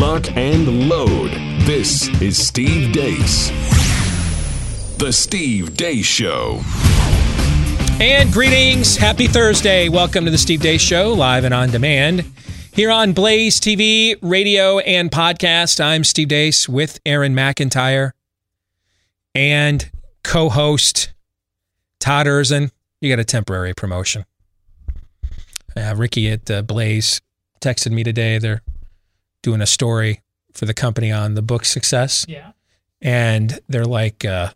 lock, and load. This is Steve Deace. The Steve Deace Show. And greetings. Happy Thursday. Welcome to the Steve Deace Show, live and on demand. Here on Blaze TV, radio, and podcast, I'm Steve Deace with Aaron McIntyre and co host Todd Erzen. You got a temporary promotion. Uh, Ricky at uh, Blaze texted me today. They're doing a story for the company on the book success. Yeah. And they're like, uh,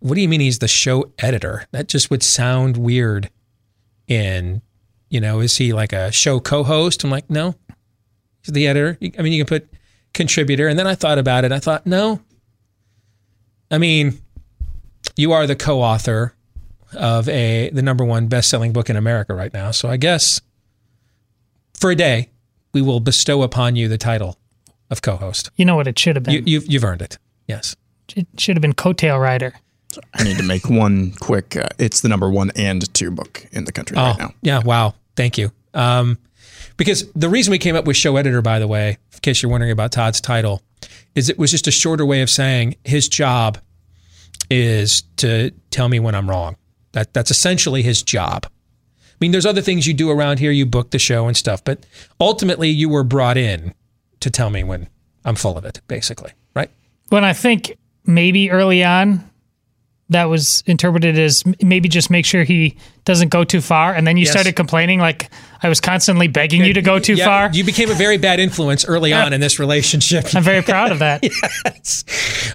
what do you mean he's the show editor? That just would sound weird. In, you know, is he like a show co host? I'm like, no, he's the editor. I mean, you can put contributor. And then I thought about it. I thought, no. I mean, you are the co author of a the number one best selling book in America right now. So I guess for a day, we will bestow upon you the title of co host. You know what it should have been? You, you've, you've earned it. Yes. it should have been coattail rider. I need to make one quick. Uh, it's the number one and two book in the country right now. Yeah. Wow. Thank you. Um, because the reason we came up with show editor, by the way, in case you're wondering about Todd's title, is it was just a shorter way of saying his job is to tell me when I'm wrong. That that's essentially his job. I mean, there's other things you do around here. You book the show and stuff, but ultimately, you were brought in to tell me when I'm full of it, basically, right? When I think maybe early on, that was interpreted as maybe just make sure he doesn't go too far. And then you Yes. started complaining like I was constantly begging you to go too Yeah, far. You became a very bad influence early on in this relationship. I'm very proud of that. yes.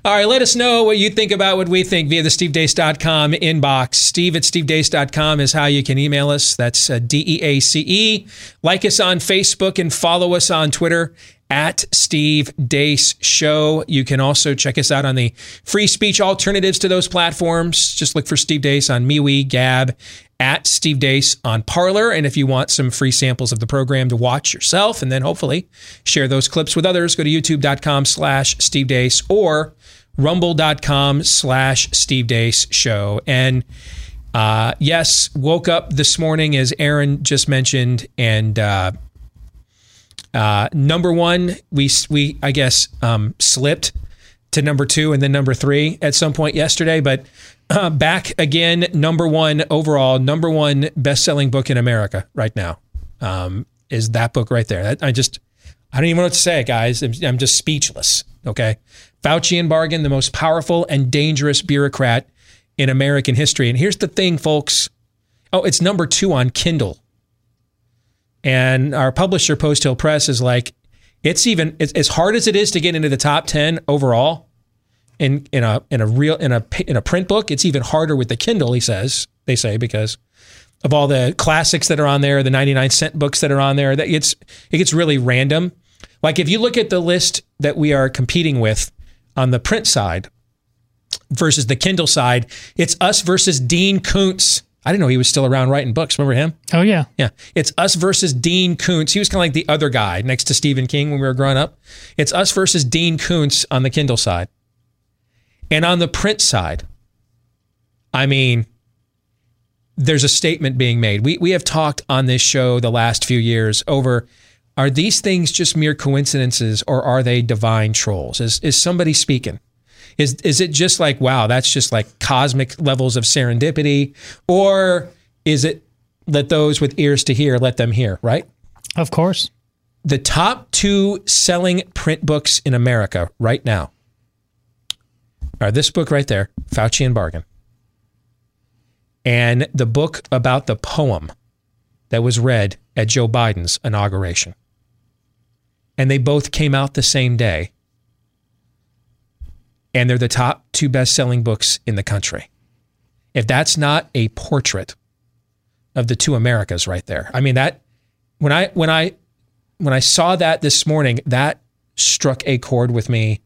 All right, let us know what you think about what we think via the stevedeace.com inbox. Steve at stevedeace.com is how you can email us. That's uh, D E A C E. Like us on Facebook and follow us on Twitter at Steve Deace Show. You can also check us out on the free speech alternatives to those platforms. Just look for Steve Deace on MeWe, Gab, at Steve Deace on Parler. And if you want some free samples of the program to watch yourself and then hopefully share those clips with others, go to youtube.com slash Steve Deace or rumble.com slash Steve Deace Show. And uh, yes, woke up this morning, as Aaron just mentioned, and uh, uh, number one, we we I guess um, slipped to number two and then number three at some point yesterday, but uh, back again, number one overall, number one best selling book in America right now um, is that book right there. That, I just I don't even know what to say, guys. I'm, I'm just speechless. Okay, Faucian Bargain, the most powerful and dangerous bureaucrat in American history. And here's the thing, folks. Oh, it's number two on Kindle. And our publisher, Post Hill Press, is like, it's even it's, as hard as it is to get into the top ten overall in in a in a real in a in a print book. It's even harder with the Kindle. He says they say because of all the classics that are on there, the ninety nine cent books that are on there. That it's it gets really random. Like if you look at the list that we are competing with on the print side versus the Kindle side, it's us versus Dean Koontz. I didn't know he was still around writing books. Remember him? Oh yeah. Yeah. It's us versus Dean Koontz. He was kind of like the other guy next to Stephen King when we were growing up. It's us versus Dean Koontz on the Kindle side. And on the print side, I mean, there's a statement being made. We, we have talked on this show the last few years over are these things just mere coincidences or are they divine trolls? Is, is somebody speaking? Is, is it just like, wow, that's just like cosmic levels of serendipity? Or is it let those with ears to hear, let them hear, right? Of course. The top two selling print books in America right now are this book right there, Faucian Bargain, and the book about the poem that was read at Joe Biden's inauguration. And they both came out the same day. And they're the top two best selling books in the country. If that's not a portrait of the two Americas right there. I mean that when I when I when I saw that this morning, that struck a chord with me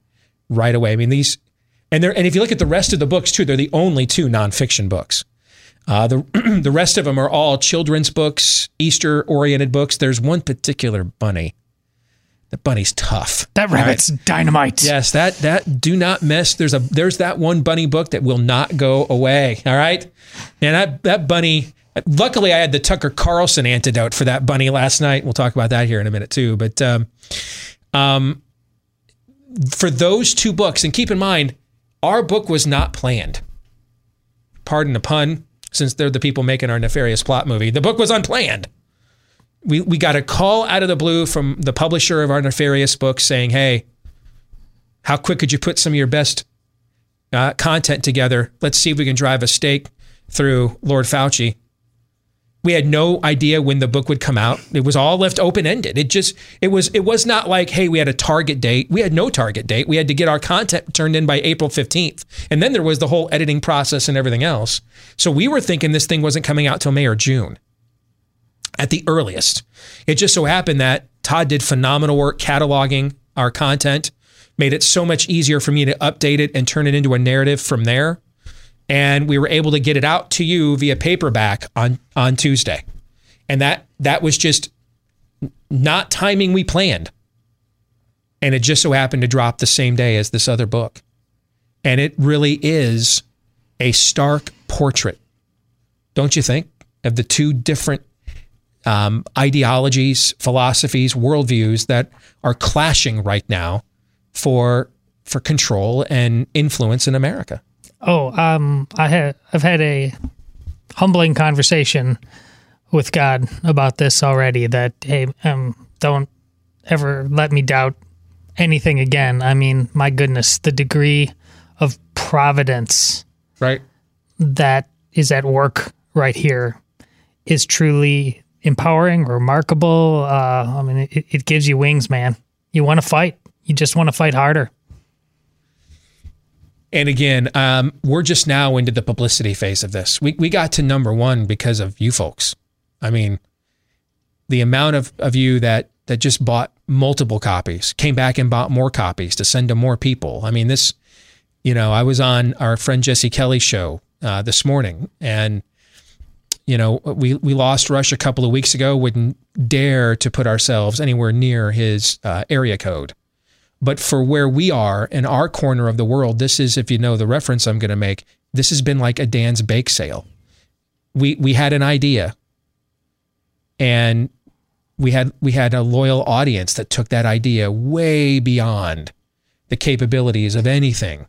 right away. I mean these and they're and if you look at the rest of the books too, they're the only two nonfiction books. Uh, the the rest of them are all children's books, Easter oriented books. There's one particular bunny. The bunny's tough. That All right? rabbit's dynamite. Yes, that that do not miss. There's a there's that one bunny book that will not go away. All right, and that that bunny Luckily, I had the Tucker Carlson antidote for that bunny last night. We'll talk about that here in a minute too. But um, um, for those two books, and keep in mind, our book was not planned. Pardon the pun, since they're the people making our nefarious plot movie. The book was unplanned. We we got a call out of the blue from the publisher of our nefarious book saying, "Hey, how quick could you put some of your best uh, content together? Let's see if we can drive a stake through Lord Fauci." We had no idea when the book would come out. It was all left open ended. It just it was it was not like, hey, we had a target date. We had no target date. We had to get our content turned in by April 15th. And then there was the whole editing process and everything else. So we were thinking this thing wasn't coming out till May or June at the earliest. It just so happened that Todd did phenomenal work cataloging our content, made it so much easier for me to update it and turn it into a narrative from there and we were able to get it out to you via paperback on on Tuesday. And that that was just not timing we planned. And it just so happened to drop the same day as this other book. And it really is a stark portrait, don't you think, of the two different um, ideologies, philosophies, worldviews that are clashing right now for for control and influence in America. Oh, um, I had I've had a humbling conversation with God about this already. That hey, um, don't ever let me doubt anything again. I mean, my goodness, the degree of providence right that is at work right here is truly empowering, remarkable. Uh, I mean, it, it gives you wings, man. You want to fight. You just want to fight harder. And again, um, we're just now into the publicity phase of this. We, we got to number one because of you folks. I mean, the amount of, of you that, that just bought multiple copies, came back and bought more copies to send to more people. I mean, this, you know, I was on our friend Jesse Kelly's show uh, this morning and, you know, we, we lost Rush a couple of weeks ago, wouldn't dare to put ourselves anywhere near his uh, area code. But for where we are in our corner of the world, this is, if you know the reference I'm going to make, this has been like a Dan's bake sale. We we had an idea, and we had we had a loyal audience that took that idea way beyond the capabilities of anything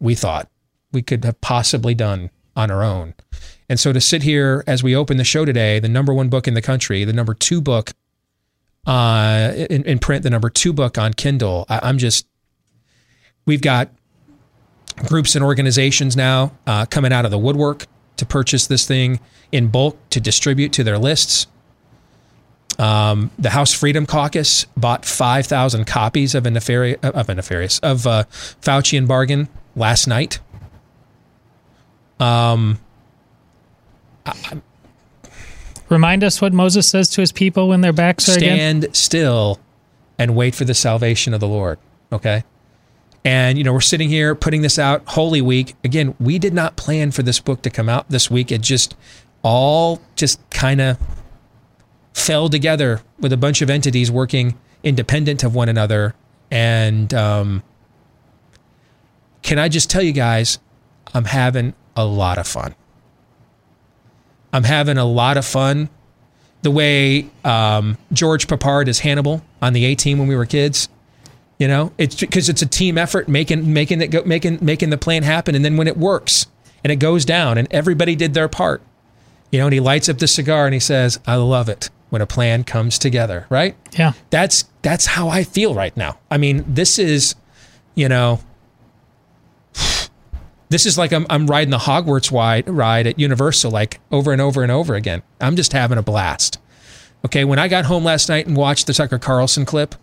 we thought we could have possibly done on our own. And so to sit here as we open the show today, the number one book in the country, the number two book uh, in, in, print, the number two book on Kindle. I, am just, we've got groups and organizations now uh, coming out of the woodwork to purchase this thing in bulk to distribute to their lists. Um, the House Freedom Caucus bought 5,000 copies of a nefarious, of a nefarious, of uh, Faucian bargain last night. Um, Remind us what Moses says to his people when their backs are Stand again. still and wait for the salvation of the Lord. Okay. And, you know, we're sitting here putting this out Holy Week. Again, we did not plan for this book to come out this week. It just all just kind of fell together with a bunch of entities working independent of one another. And um, can I just tell you guys, I'm having a lot of fun. I'm having a lot of fun. The way um, George Peppard is Hannibal on the A team when we were kids, you know, it's because it's a team effort, making making it go, making making the plan happen, and then when it works and it goes down, and everybody did their part, you know, and he lights up the cigar and he says, "I love it when a plan comes together." Right? Yeah. That's that's how I feel right now. I mean, this is, you know, this is like I'm, I'm riding the Hogwarts ride, ride at Universal like over and over and over again. I'm just having a blast. Okay, when I got home last night and watched the Tucker Carlson clip,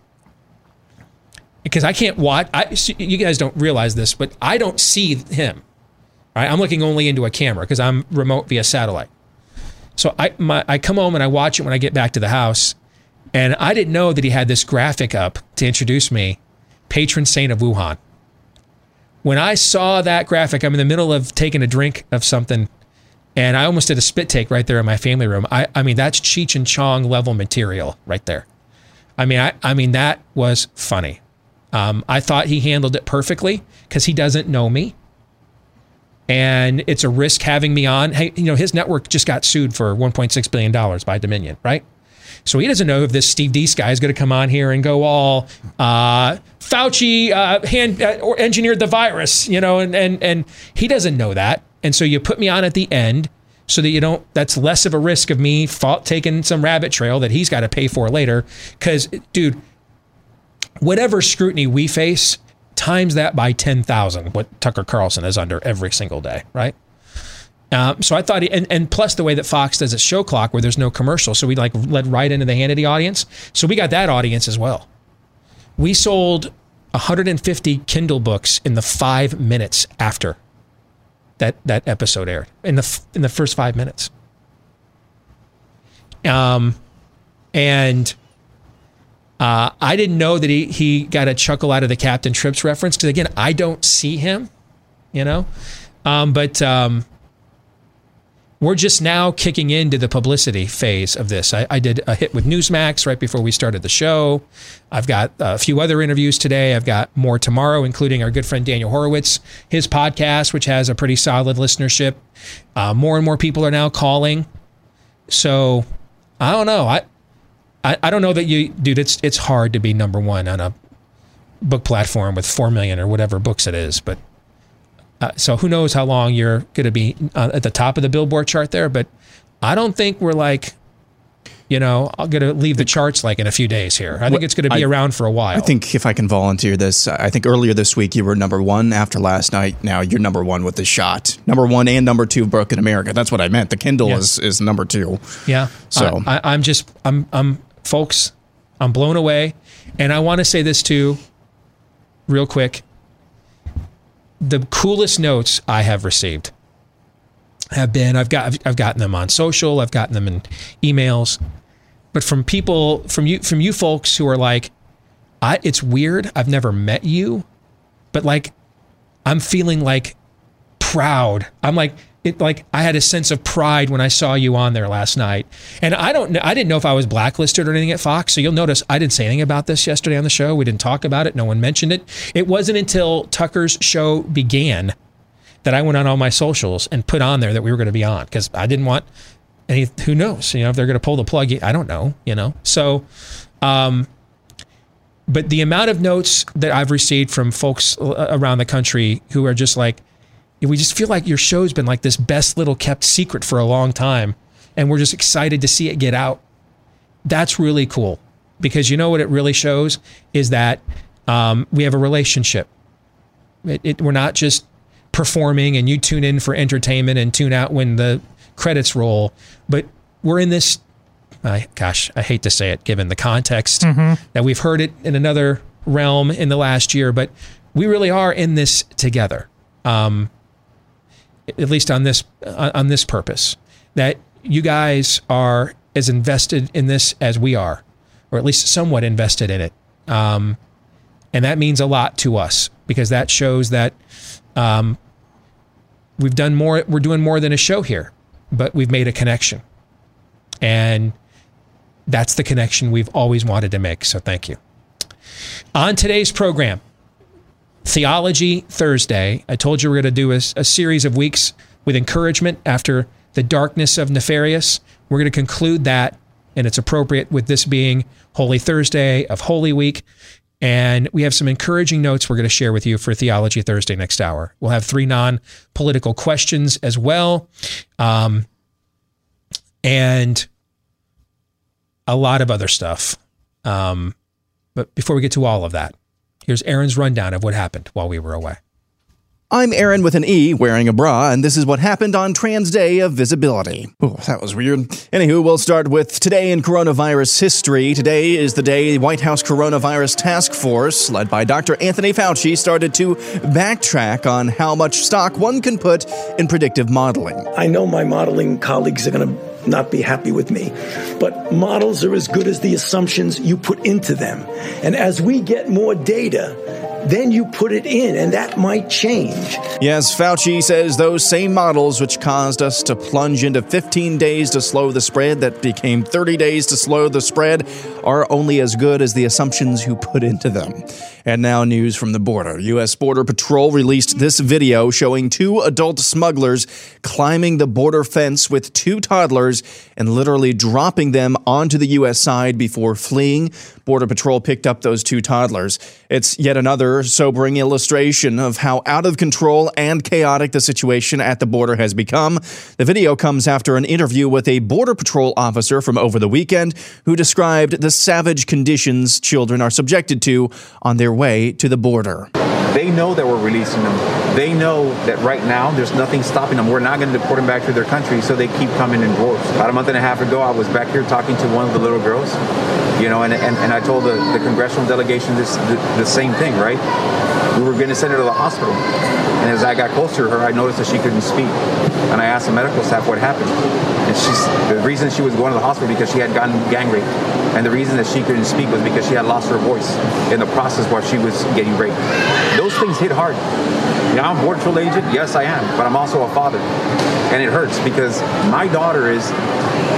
because I can't watch, I, you guys don't realize this, but I don't see him. Right? I'm looking only into a camera because I'm remote via satellite. So I, my, I come home and I watch it when I get back to the house, and I didn't know that he had this graphic up to introduce me, patron saint of Wuhan when I saw that graphic, I'm in the middle of taking a drink of something, and I almost did a spit take right there in my family room. I, I mean, that's Cheech and Chong level material right there. I mean, I, I mean that was funny. Um, I thought he handled it perfectly because he doesn't know me. and it's a risk having me on. Hey, you know, his network just got sued for 1.6 billion dollars by Dominion, right? So he doesn't know if this Steve Deace guy is going to come on here and go all uh, Fauci uh, hand uh, engineered the virus, you know, and and and he doesn't know that. And so you put me on at the end so that you don't. That's less of a risk of me fault, taking some rabbit trail that he's got to pay for later. Because, dude, whatever scrutiny we face, times that by ten thousand. What Tucker Carlson is under every single day, right? Um, so I thought, he, and, and plus the way that Fox does its show clock where there's no commercial. So we like led right into the Hannity audience. So we got that audience as well. We sold 150 Kindle books in the five minutes after that, that episode aired in the, in the first five minutes. Um, and, uh, I didn't know that he, he got a chuckle out of the Captain Trips reference. Cause again, I don't see him, you know? Um, but, um, we're just now kicking into the publicity phase of this. I, I, did a hit with Newsmax right before we started the show. I've got a few other interviews today. I've got more tomorrow, including our good friend Daniel Horowitz, his podcast, which has a pretty solid listenership. Uh, more and more people are now calling. So I don't know. I, I, I don't know that you, dude. It's it's hard to be number one on a book platform with four million or whatever books it is, but uh, so who knows how long you're going to be uh, at the top of the Billboard chart there, but I don't think we're like, you know, I'm going to leave the charts like in a few days here. I think it's going to be I, around for a while. I think if I can volunteer this, I think earlier this week you were number one. After last night, now you're number one with the shot. Number one and number two book in America. That's what I meant. The Kindle is is number two. Yeah. So I, I'm just I'm I'm folks, I'm blown away, and I want to say this too, real quick the coolest notes I have received have been I've got I've gotten them on social, I've gotten them in emails, but from people from you from you folks who are like, I it's weird. I've never met you, but like I'm feeling like proud. I'm like it like I had a sense of pride when I saw you on there last night. And I don't know I didn't know if I was blacklisted or anything at Fox. So you'll notice I didn't say anything about this yesterday on the show. We didn't talk about it. No one mentioned it. It wasn't until Tucker's show began that I went on all my socials and put on there that we were going to be on because I didn't want any who knows, you know, if they're going to pull the plug, I don't know, you know. So um but the amount of notes that I've received from folks around the country who are just like we just feel like your show's been like this best little kept secret for a long time. And we're just excited to see it get out. That's really cool because you know what it really shows is that um, we have a relationship. It, it, we're not just performing and you tune in for entertainment and tune out when the credits roll, but we're in this. Uh, gosh, I hate to say it given the context mm-hmm. that we've heard it in another realm in the last year, but we really are in this together. Um, at least on this on this purpose, that you guys are as invested in this as we are, or at least somewhat invested in it. Um, and that means a lot to us because that shows that um, we've done more. We're doing more than a show here, but we've made a connection, and that's the connection we've always wanted to make. So thank you. On today's program, Theology Thursday. I told you we're going to do a, a series of weeks with encouragement after the darkness of Nefarious. We're going to conclude that, and it's appropriate with this being Holy Thursday of Holy Week. And we have some encouraging notes we're going to share with you for Theology Thursday next hour. We'll have three non political questions as well. Um, and a lot of other stuff. Um, but before we get to all of that, Here's Aaron's rundown of what happened while we were away. I'm Aaron with an E wearing a bra, and this is what happened on Trans Day of Visibility. Oh, that was weird. Anywho, we'll start with today in coronavirus history. Today is the day the White House Coronavirus Task Force, led by Dr. Anthony Fauci, started to backtrack on how much stock one can put in predictive modeling. I know my modeling colleagues are going to not be happy with me. But models are as good as the assumptions you put into them. And as we get more data, then you put it in, and that might change. Yes, Fauci says those same models which caused us to plunge into 15 days to slow the spread, that became 30 days to slow the spread, are only as good as the assumptions you put into them. And now, news from the border. U.S. Border Patrol released this video showing two adult smugglers climbing the border fence with two toddlers and literally dropping them onto the U.S. side before fleeing. Border Patrol picked up those two toddlers. It's yet another sobering illustration of how out of control and chaotic the situation at the border has become. The video comes after an interview with a Border Patrol officer from over the weekend who described the savage conditions children are subjected to on their way to the border. They know that we're releasing them. They know that right now there's nothing stopping them. We're not going to deport them back to their country, so they keep coming in droves. About a month and a half ago, I was back here talking to one of the little girls, you know, and, and, and I told the, the congressional delegation this the, the same thing, right? We were going to send her to the hospital. And as I got closer to her, I noticed that she couldn't speak. And I asked the medical staff what happened. And she's the reason she was going to the hospital because she had gotten gang raped. And the reason that she couldn't speak was because she had lost her voice in the process while she was getting raped. Those things hit hard. You know, I'm border patrol agent, yes I am, but I'm also a father. And it hurts because my daughter is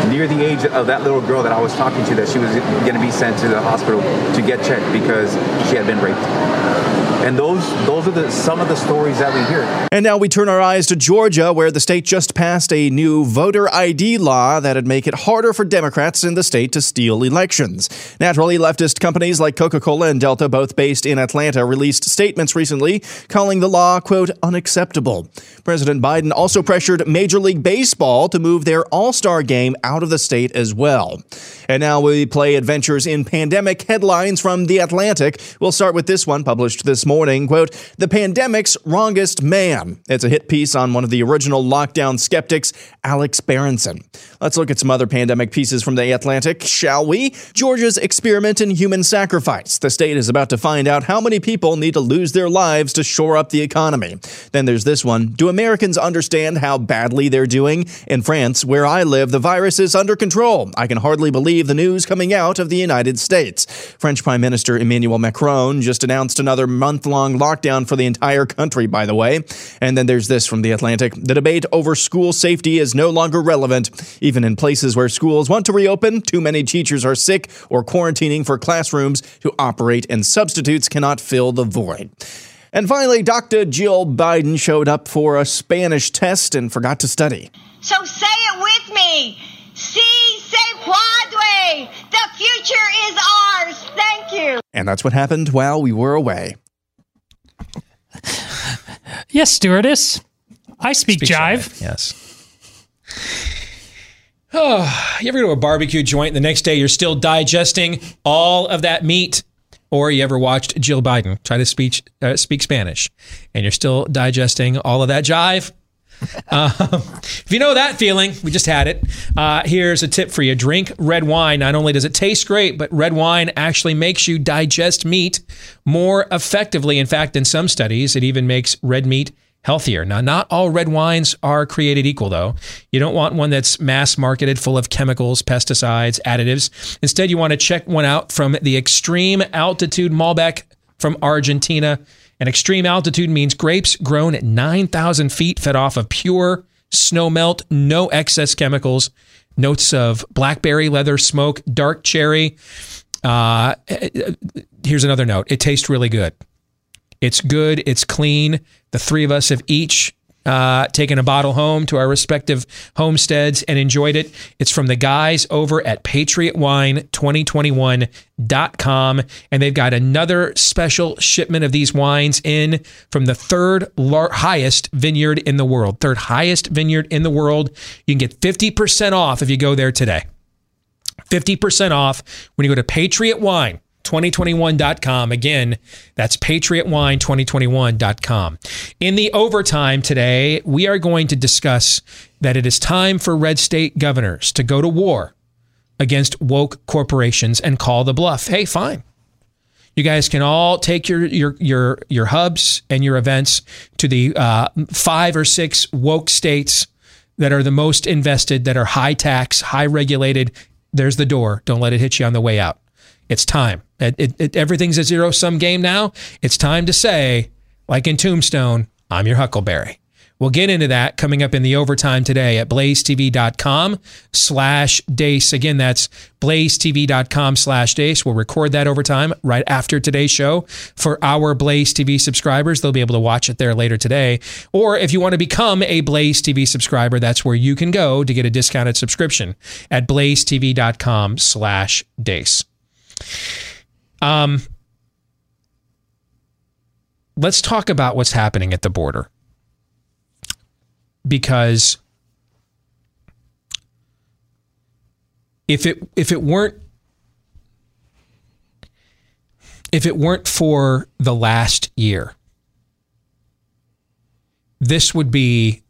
near the age of that little girl that I was talking to that she was going to be sent to the hospital to get checked because she had been raped. And those those are the some of the stories that we hear. And now we turn our eyes to Georgia, where the state just passed a new voter ID law that'd make it harder for Democrats in the state to steal elections. Naturally, leftist companies like Coca Cola and Delta, both based in Atlanta, released statements recently calling the law, quote, unacceptable. President Biden also pressured Major League Baseball to move their All Star game out of the state as well. And now we play adventures in pandemic headlines from The Atlantic. We'll start with this one published this morning. Quote, The Pandemic's Wrongest Man. It's a hit piece on one of the original lockdown skeptics, Alex Berenson. Let's look at some other pandemic pieces from The Atlantic, shall we? Georgia's experiment in human sacrifice. The state is about to find out how many people need to lose their lives to shore up the economy. Then there's this one. Do Americans understand how badly they're doing? In France, where I live, the virus is under control. I can hardly believe believe the news coming out of the United States. French Prime Minister Emmanuel Macron just announced another month long lockdown for the entire country, by the way. And then there's this from The Atlantic The debate over school safety is no longer relevant. Even in places where schools want to reopen, too many teachers are sick or quarantining for classrooms to operate, and substitutes cannot fill the void. And finally, Dr. Jill Biden showed up for a Spanish test and forgot to study. So say it with me. Si se puede. The future is ours. Thank you. And that's what happened while we were away. Yes, stewardess. I speak, Speak jive. Yes. Oh, you ever go to a barbecue joint and the next day you're still digesting all of that meat? Or you ever watched Jill Biden try to speak, uh, speak Spanish and you're still digesting all of that jive? Um, if you know that feeling, we just had it. Uh, here's a tip for you drink red wine. Not only does it taste great, but red wine actually makes you digest meat more effectively. In fact, in some studies, it even makes red meat healthier. Now, not all red wines are created equal, though. You don't want one that's mass marketed full of chemicals, pesticides, additives. Instead, you want to check one out from the Extreme Altitude Malbec from Argentina. And extreme altitude means grapes grown at 9,000 feet, fed off of pure snow melt, no excess chemicals, notes of blackberry, leather, smoke, dark cherry. Uh, here's another note it tastes really good. It's good, it's clean. The three of us have each uh, taken a bottle home to our respective homesteads and enjoyed it. It's from the guys over at PatriotWine2021.com. And they've got another special shipment of these wines in from the third lar- highest vineyard in the world. Third highest vineyard in the world. You can get 50% off if you go there today. 50% off when you go to Patriot Wine. 2021.com. Again, that's patriotwine2021.com. In the overtime today, we are going to discuss that it is time for red state governors to go to war against woke corporations and call the bluff. Hey, fine. You guys can all take your your your your hubs and your events to the uh, five or six woke states that are the most invested, that are high tax, high regulated, there's the door. Don't let it hit you on the way out. It's time. It, it, it, everything's a zero sum game now. It's time to say, like in Tombstone, I'm your Huckleberry. We'll get into that coming up in the overtime today at blazetv.com slash Deace. Again, that's blazetv.com slash Deace. We'll record that overtime right after today's show for our Blaze TV subscribers. They'll be able to watch it there later today. Or if you want to become a Blaze TV subscriber, that's where you can go to get a discounted subscription at blazetv.com slash Deace. Um, let's talk about what's happening at the border. Because if it if it weren't if it weren't for the last year this would be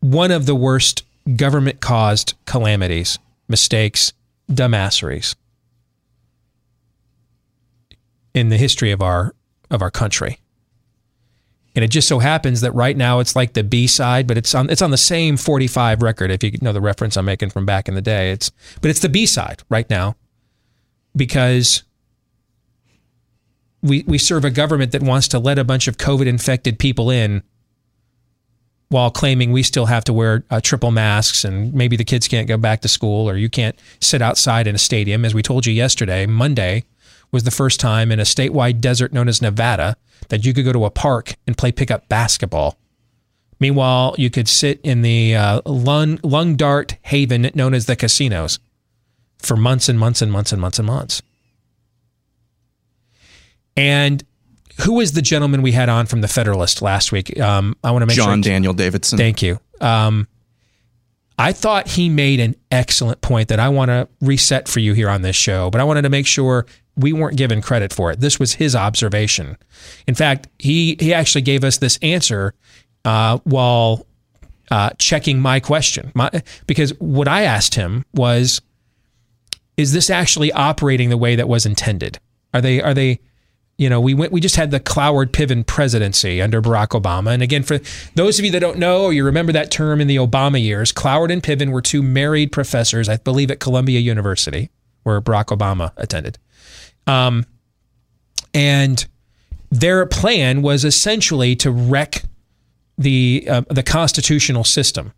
one of the worst government caused calamities mistakes dumbasseries in the history of our of our country and it just so happens that right now it's like the B side, but it's on it's on the same 45 record. If you know the reference I'm making from back in the day, it's but it's the B side right now because we we serve a government that wants to let a bunch of COVID infected people in while claiming we still have to wear uh, triple masks and maybe the kids can't go back to school or you can't sit outside in a stadium. As we told you yesterday, Monday was the first time in a statewide desert known as Nevada that you could go to a park and play pickup basketball. Meanwhile, you could sit in the uh, lung, lung dart haven known as the casinos for months and months and months and months and months. And who was the gentleman we had on from the Federalist last week? Um, I want to make sure. John sure. Daniel Davidson. Thank you. Um, I thought he made an excellent point that I want to reset for you here on this show, but I wanted to make sure we weren't given credit for it. This was his observation. In fact, he he actually gave us this answer uh, while uh, checking my question, my, because what I asked him was, "Is this actually operating the way that was intended? Are they are they?" You know, we went. We just had the Cloward Piven presidency under Barack Obama, and again, for those of you that don't know or you remember that term in the Obama years, Cloward and Piven were two married professors, I believe, at Columbia University, where Barack Obama attended. Um, and their plan was essentially to wreck the uh, the constitutional system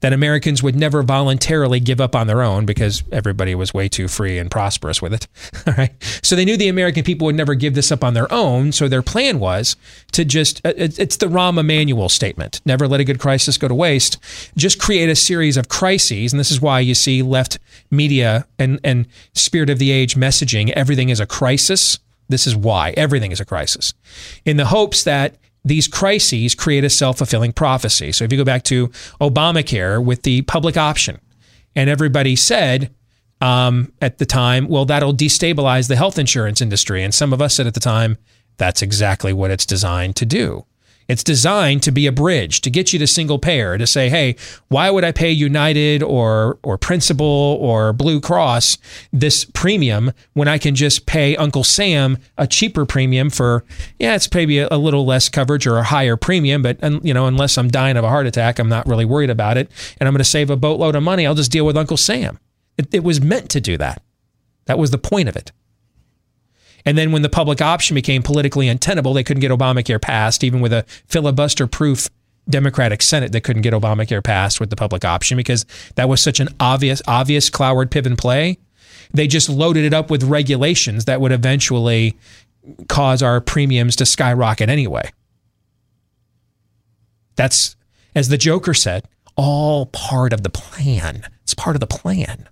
that Americans would never voluntarily give up on their own because everybody was way too free and prosperous with it. All right. So they knew the American people would never give this up on their own. So their plan was to just, uh, it's the Rahm Emanuel statement never let a good crisis go to waste. Just create a series of crises. And this is why you see left media and, and spirit of the age messaging everything is a crisis. This is why everything is a crisis in the hopes that these crises create a self fulfilling prophecy. So if you go back to Obamacare with the public option, and everybody said um, at the time, well, that'll destabilize the health insurance industry. And some of us said at the time, that's exactly what it's designed to do. It's designed to be a bridge to get you to single payer to say, hey, why would I pay United or or Principal or Blue Cross this premium when I can just pay Uncle Sam a cheaper premium for yeah, it's maybe a, little less coverage or a higher premium, but you know, unless I'm dying of a heart attack, I'm not really worried about it, and I'm going to save a boatload of money. I'll just deal with Uncle Sam. It, it was meant to do that. That was the point of it. And then when the public option became politically untenable, they couldn't get Obamacare passed, even with a filibuster proof Democratic Senate that couldn't get Obamacare passed with the public option because that was such an obvious, obvious Cloward Piven play. They just loaded it up with regulations that would eventually cause our premiums to skyrocket anyway. That's, as the Joker said, all part of the plan. It's part of the plan.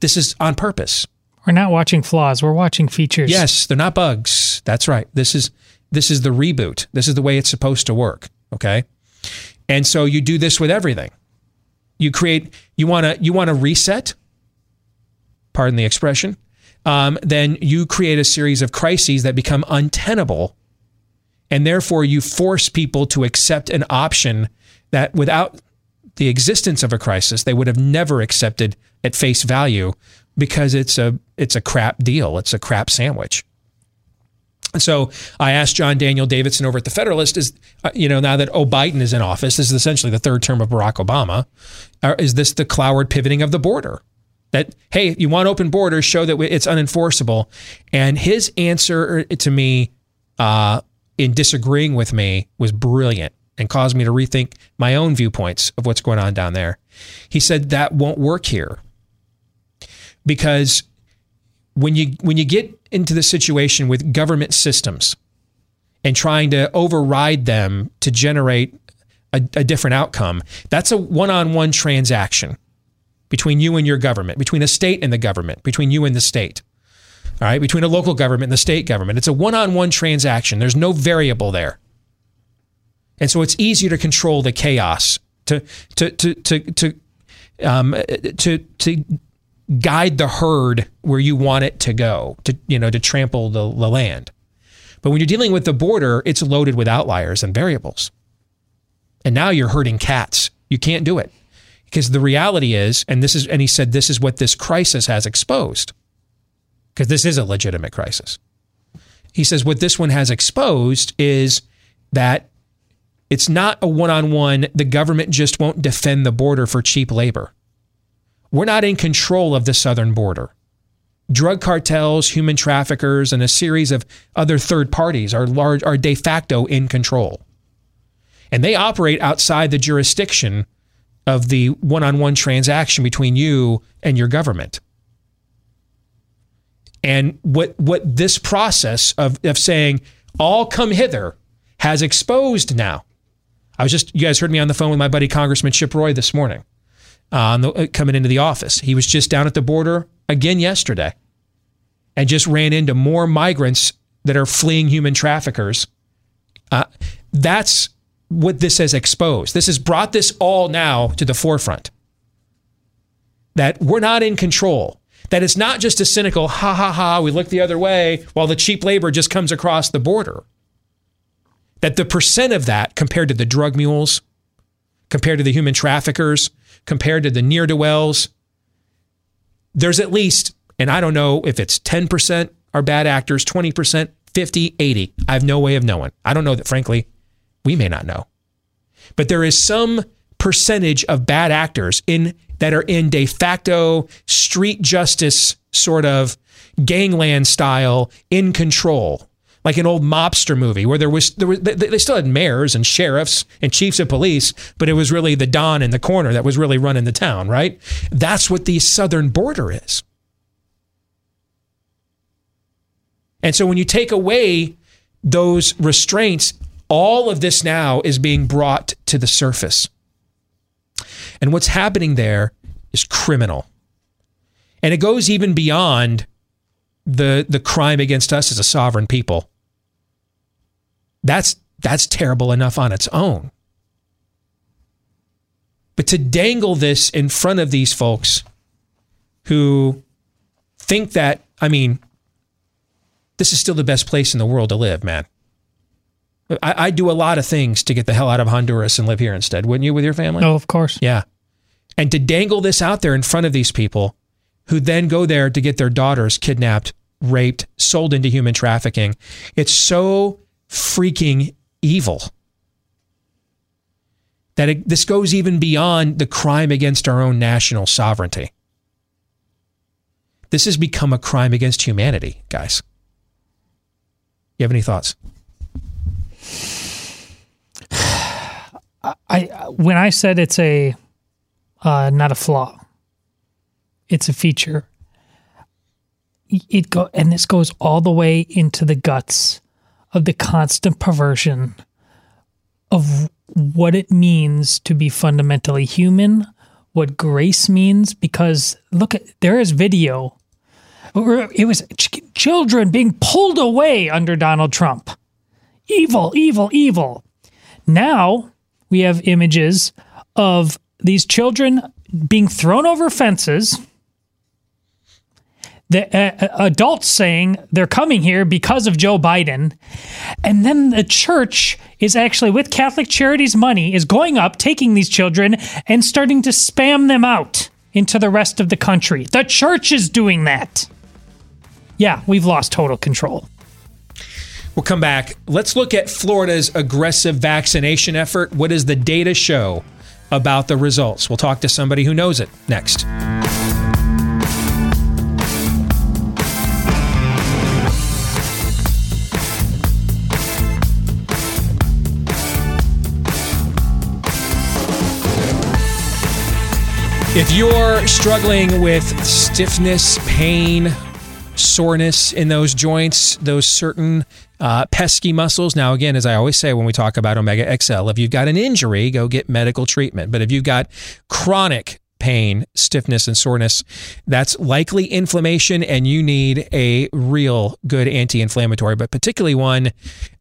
This is on purpose. We're not watching flaws. We're watching features. Yes, they're not bugs. That's right. This is this is the reboot. This is the way it's supposed to work. Okay. And so you do this with everything. You create. You want to. You want to reset. Pardon the expression. Um, then you create a series of crises that become untenable, and therefore you force people to accept an option that, without the existence of a crisis, they would have never accepted at face value because it's a it's a crap deal. It's a crap sandwich. And so I asked John Daniel Davidson over at the Federalist, is uh, you know now that oh Biden is in office, this is essentially the third term of Barack Obama, uh, is this the Cloward pivoting of the border? That hey, you want open borders, show that it's unenforceable. And his answer to me, uh, in disagreeing with me, was brilliant and caused me to rethink my own viewpoints of what's going on down there. He said that won't work here because when you when you get into the situation with government systems and trying to override them to generate a, a different outcome, that's a one-on-one transaction between you and your government, between a state and the government, between you and the state. All right, between a local government and the state government. It's a one-on-one transaction. There's no variable there. And so it's easier to control the chaos, to to to to to um, to to guide the herd where you want it to go to you know to trample the, the land. But when you're dealing with the border it's loaded with outliers and variables. And now you're herding cats. You can't do it. Because the reality is and this is and he said this is what this crisis has exposed. Because this is a legitimate crisis. He says what this one has exposed is that it's not a one-on-one. The government just won't defend the border for cheap labor we're not in control of the southern border. Drug cartels, human traffickers, and a series of other third parties are large are de facto in control. And they operate outside the jurisdiction of the one-on-one transaction between you and your government. And what what this process of, of saying, all come hither has exposed now. I was just you guys heard me on the phone with my buddy Congressman Chip Roy this morning uh, the, coming into the office. He was just down at the border again yesterday and just ran into more migrants that are fleeing human traffickers. Uh, that's what this has exposed. This has brought this all now to the forefront. That we're not in control. That it's not just a cynical, ha ha ha, we look the other way while the cheap labor just comes across the border. That the percent of that compared to the drug mules, compared to the human traffickers, compared to the near do wells, there's at least, and I don't know if it's 10% are bad actors, 20%, 50, 80. I have no way of knowing. I don't know that, frankly, we may not know. But there is some percentage of bad actors in that are in de facto street justice sort of gangland style in control like an old mobster movie where there was there was they still had mayors and sheriffs and chiefs of police, but it was really the don in the corner that was really running the town, right? That's what the southern border is. And so when you take away those restraints, all of this now is being brought to the surface. And what's happening there is criminal. And it goes even beyond the the crime against us as a sovereign people. That's that's terrible enough on its own. But to dangle this in front of these folks who think that, I mean, this is still the best place in the world to live, man. I, I do a lot of things to get the hell out of Honduras and live here instead, wouldn't you, with your family? No, of course. Yeah. And to dangle this out there in front of these people who then go there to get their daughters kidnapped, raped, sold into human trafficking, it's so freaking evil. That it, this goes even beyond the crime against our own national sovereignty. This has become a crime against humanity, guys. You have any thoughts? I when I said it's a uh, not a flaw, it's a feature. It go and this goes all the way into the guts of the constant perversion of what it means to be fundamentally human, what grace means. Because look, at there is video. It was ch- children being pulled away under Donald Trump. Evil, evil, evil. Now we have images of these children being thrown over fences the uh, uh, adults saying they're coming here because of Joe Biden, and then the church is actually with Catholic Charities money is going up, taking these children and starting to spam them out into the rest of the country. The church is doing that. Yeah, we've lost total control. We'll come back. Let's look at Florida's aggressive vaccination effort. What does the data show about the results? We'll talk to somebody who knows it next. If you're struggling with stiffness, pain, soreness in those joints, those certain uh, pesky muscles. Now, again, as I always say when we talk about Omega XL, if you've got an injury, go get medical treatment. But if you've got chronic pain, stiffness, and soreness, that's likely inflammation, and you need a real good anti inflammatory, but particularly one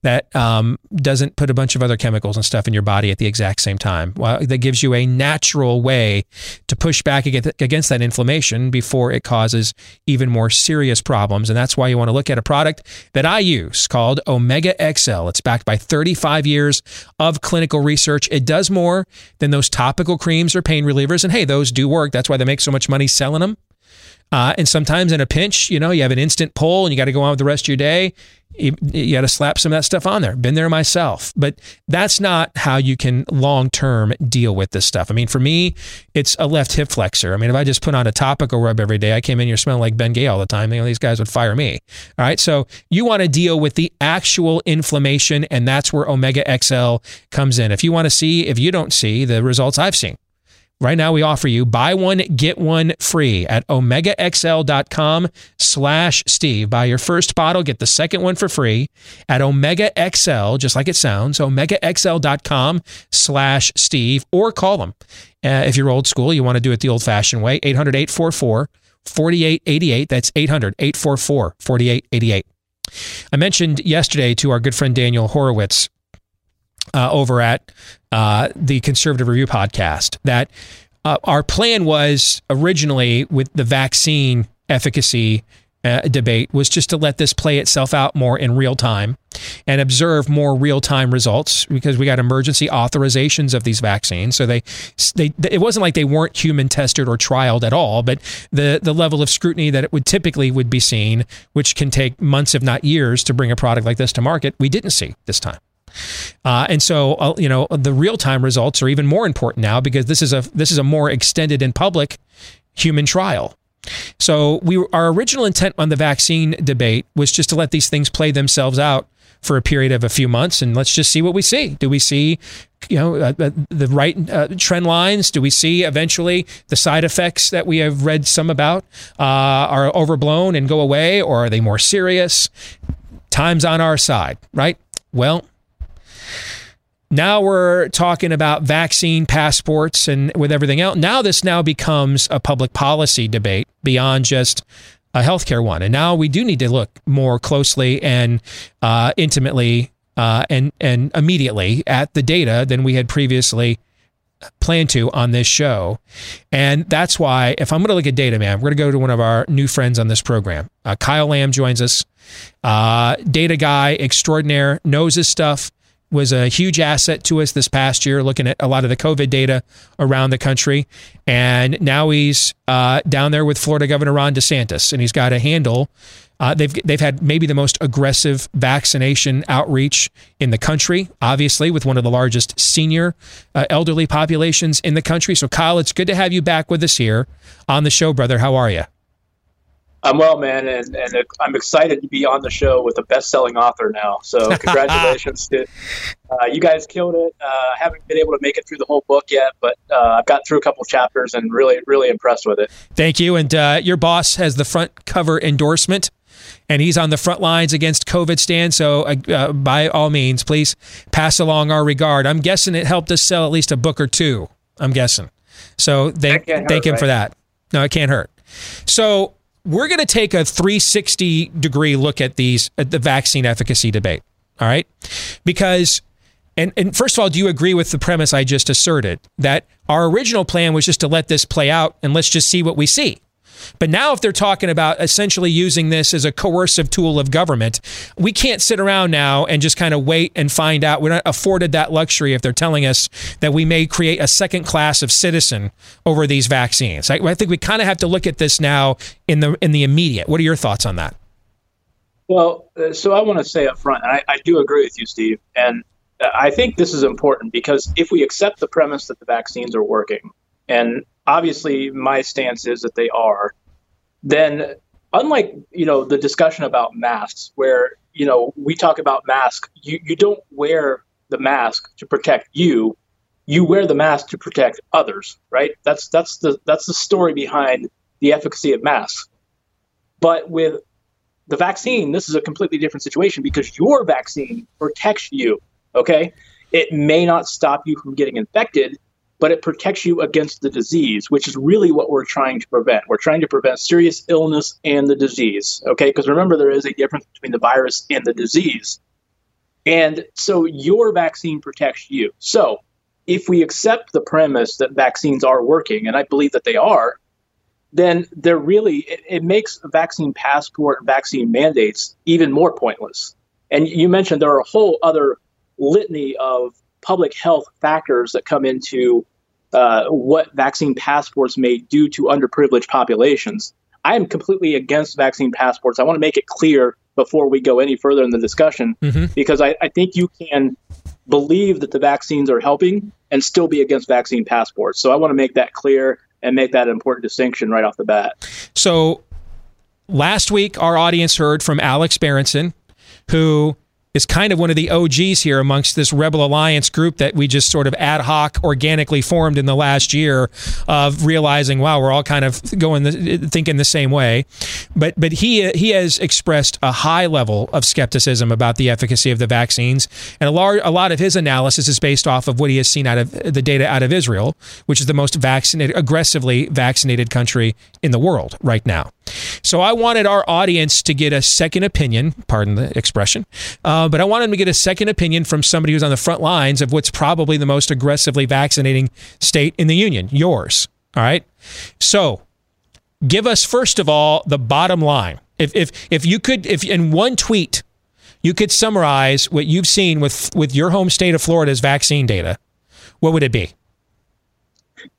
that um, doesn't put a bunch of other chemicals and stuff in your body at the exact same time. Well, that gives you a natural way to push back against that inflammation before it causes even more serious problems. And that's why you want to look at a product that I use called Omega XL. It's backed by 35 years of clinical research. It does more than those topical creams or pain relievers. And hey, those do work. That's why they make so much money selling them. Uh, and sometimes in a pinch, you know, you have an instant pull and you got to go on with the rest of your day. You, you got to slap some of that stuff on there. Been there myself, but that's not how you can long term deal with this stuff. I mean, for me, it's a left hip flexor. I mean, if I just put on a topical rub every day, I came in here smelling like Ben Gay all the time. You know, these guys would fire me. All right, so you want to deal with the actual inflammation, and that's where Omega XL comes in. If you want to see, if you don't see the results I've seen, Right now, we offer you buy one, get one free at omegaxl.com slash Steve. Buy your first bottle, get the second one for free at omegaxl, just like it sounds, omegaxl.com slash Steve, or call them. Uh, if you're old school, you want to do it the old fashioned way, 800 844 4888. That's 800 844 4888. I mentioned yesterday to our good friend Daniel Horowitz uh, over at uh, the Conservative Review podcast that uh, our plan was originally with the vaccine efficacy uh, debate was just to let this play itself out more in real time and observe more real time results because we got emergency authorizations of these vaccines. So they, they, it wasn't like they weren't human tested or trialed at all, but the the level of scrutiny that it would typically would be seen, which can take months if not years to bring a product like this to market, we didn't see this time. Uh, and so, uh, you know, the real time results are even more important now because this is a this is a more extended and public human trial. So, we our original intent on the vaccine debate was just to let these things play themselves out for a period of a few months, and let's just see what we see. Do we see, you know, uh, uh the right uh, trend lines? Do we see eventually the side effects that we have read some about uh, are overblown and go away, or are they more serious? Time's on our side, right? Well, now we're talking about vaccine passports and with everything else. Now this now becomes a public policy debate beyond just a healthcare one. And now we do need to look more closely and uh, intimately uh, and and immediately at the data than we had previously planned to on this show. And that's why, if I'm going to look at data, man, we're going to go to one of our new friends on this program. Uh, Kyle Lamb joins us. Uh, data guy extraordinaire, knows his stuff was a huge asset to us this past year, looking at a lot of the COVID data around the country. And now he's uh, down there with Florida Governor Ron DeSantis, and he's got a handle. Uh, they've they've had maybe the most aggressive vaccination outreach in the country, obviously with one of the largest senior uh, elderly populations in the country. So, Kyle, it's good to have you back with us here on the show, brother. How are you? I'm well, man, and, and I'm excited to be on the show with a best-selling author now. So congratulations to uh, you guys, killed it. Uh, haven't been able to make it through the whole book yet, but uh, I've got through a couple chapters and really, really impressed with it. Thank you. And uh, your boss has the front cover endorsement. And he's on the front lines against COVID stand. So, uh, uh, by all means, please pass along our regard. I'm guessing it helped us sell at least a book or two. I'm guessing. So, thank, thank hurt, him right? for that. No, it can't hurt. So, we're going to take a 360 degree look at these at the vaccine efficacy debate. All right, because and and first of all, do you agree with the premise I just asserted that our original plan was just to let this play out and let's just see what we see? But now, if they're talking about essentially using this as a coercive tool of government, we can't sit around now and just kind of wait and find out. We're not afforded that luxury if they're telling us that we may create a second class of citizen over these vaccines. I, I think we kind of have to look at this now in the in the immediate. What are your thoughts on that? Well, uh, so I want to say up front, I, I do agree with you, Steve, and I think this is important because if we accept the premise that the vaccines are working, and obviously my stance is that they are, then unlike you know the discussion about masks, where you know we talk about masks, you, you don't wear the mask to protect you, you wear the mask to protect others, right? That's that's the that's the story behind the efficacy of masks. But with the vaccine, this is a completely different situation because your vaccine protects you. Okay, it may not stop you from getting infected, but it protects you against the disease, which is really what we're trying to prevent. We're trying to prevent serious illness and the disease. Okay, because remember there is a difference between the virus and the disease. And so your vaccine protects you. So if we accept the premise that vaccines are working, and I believe that they are, then they're really, it, it makes vaccine passport vaccine mandates even more pointless. And you mentioned there are a whole other litany of public health factors that come into uh, what vaccine passports may do to underprivileged populations. I am completely against vaccine passports. I want to make it clear before we go any further in the discussion mm-hmm. because I, I think you can believe that the vaccines are helping and still be against vaccine passports. So I want to make that clear and make that important distinction right off the bat. So last week, our audience heard from Alex Berenson, who is kind of one of the OGs here amongst this Rebel Alliance group that we just sort of ad hoc organically formed in the last year of realizing, wow, we're all kind of going the, thinking the same way. But but he he has expressed a high level of skepticism about the efficacy of the vaccines, and a large a lot of his analysis is based off of what he has seen out of the data out of Israel, which is the most vaccinated, aggressively vaccinated country in the world right now. So I wanted our audience to get a second opinion, pardon the expression, uh, but I wanted them to get a second opinion from somebody who's on the front lines of what's probably the most aggressively vaccinating state in the union, yours. All right. So give us, first of all, the bottom line. If, if, if you could, if in one tweet, you could summarize what you've seen with, with your home state of Florida's vaccine data, what would it be?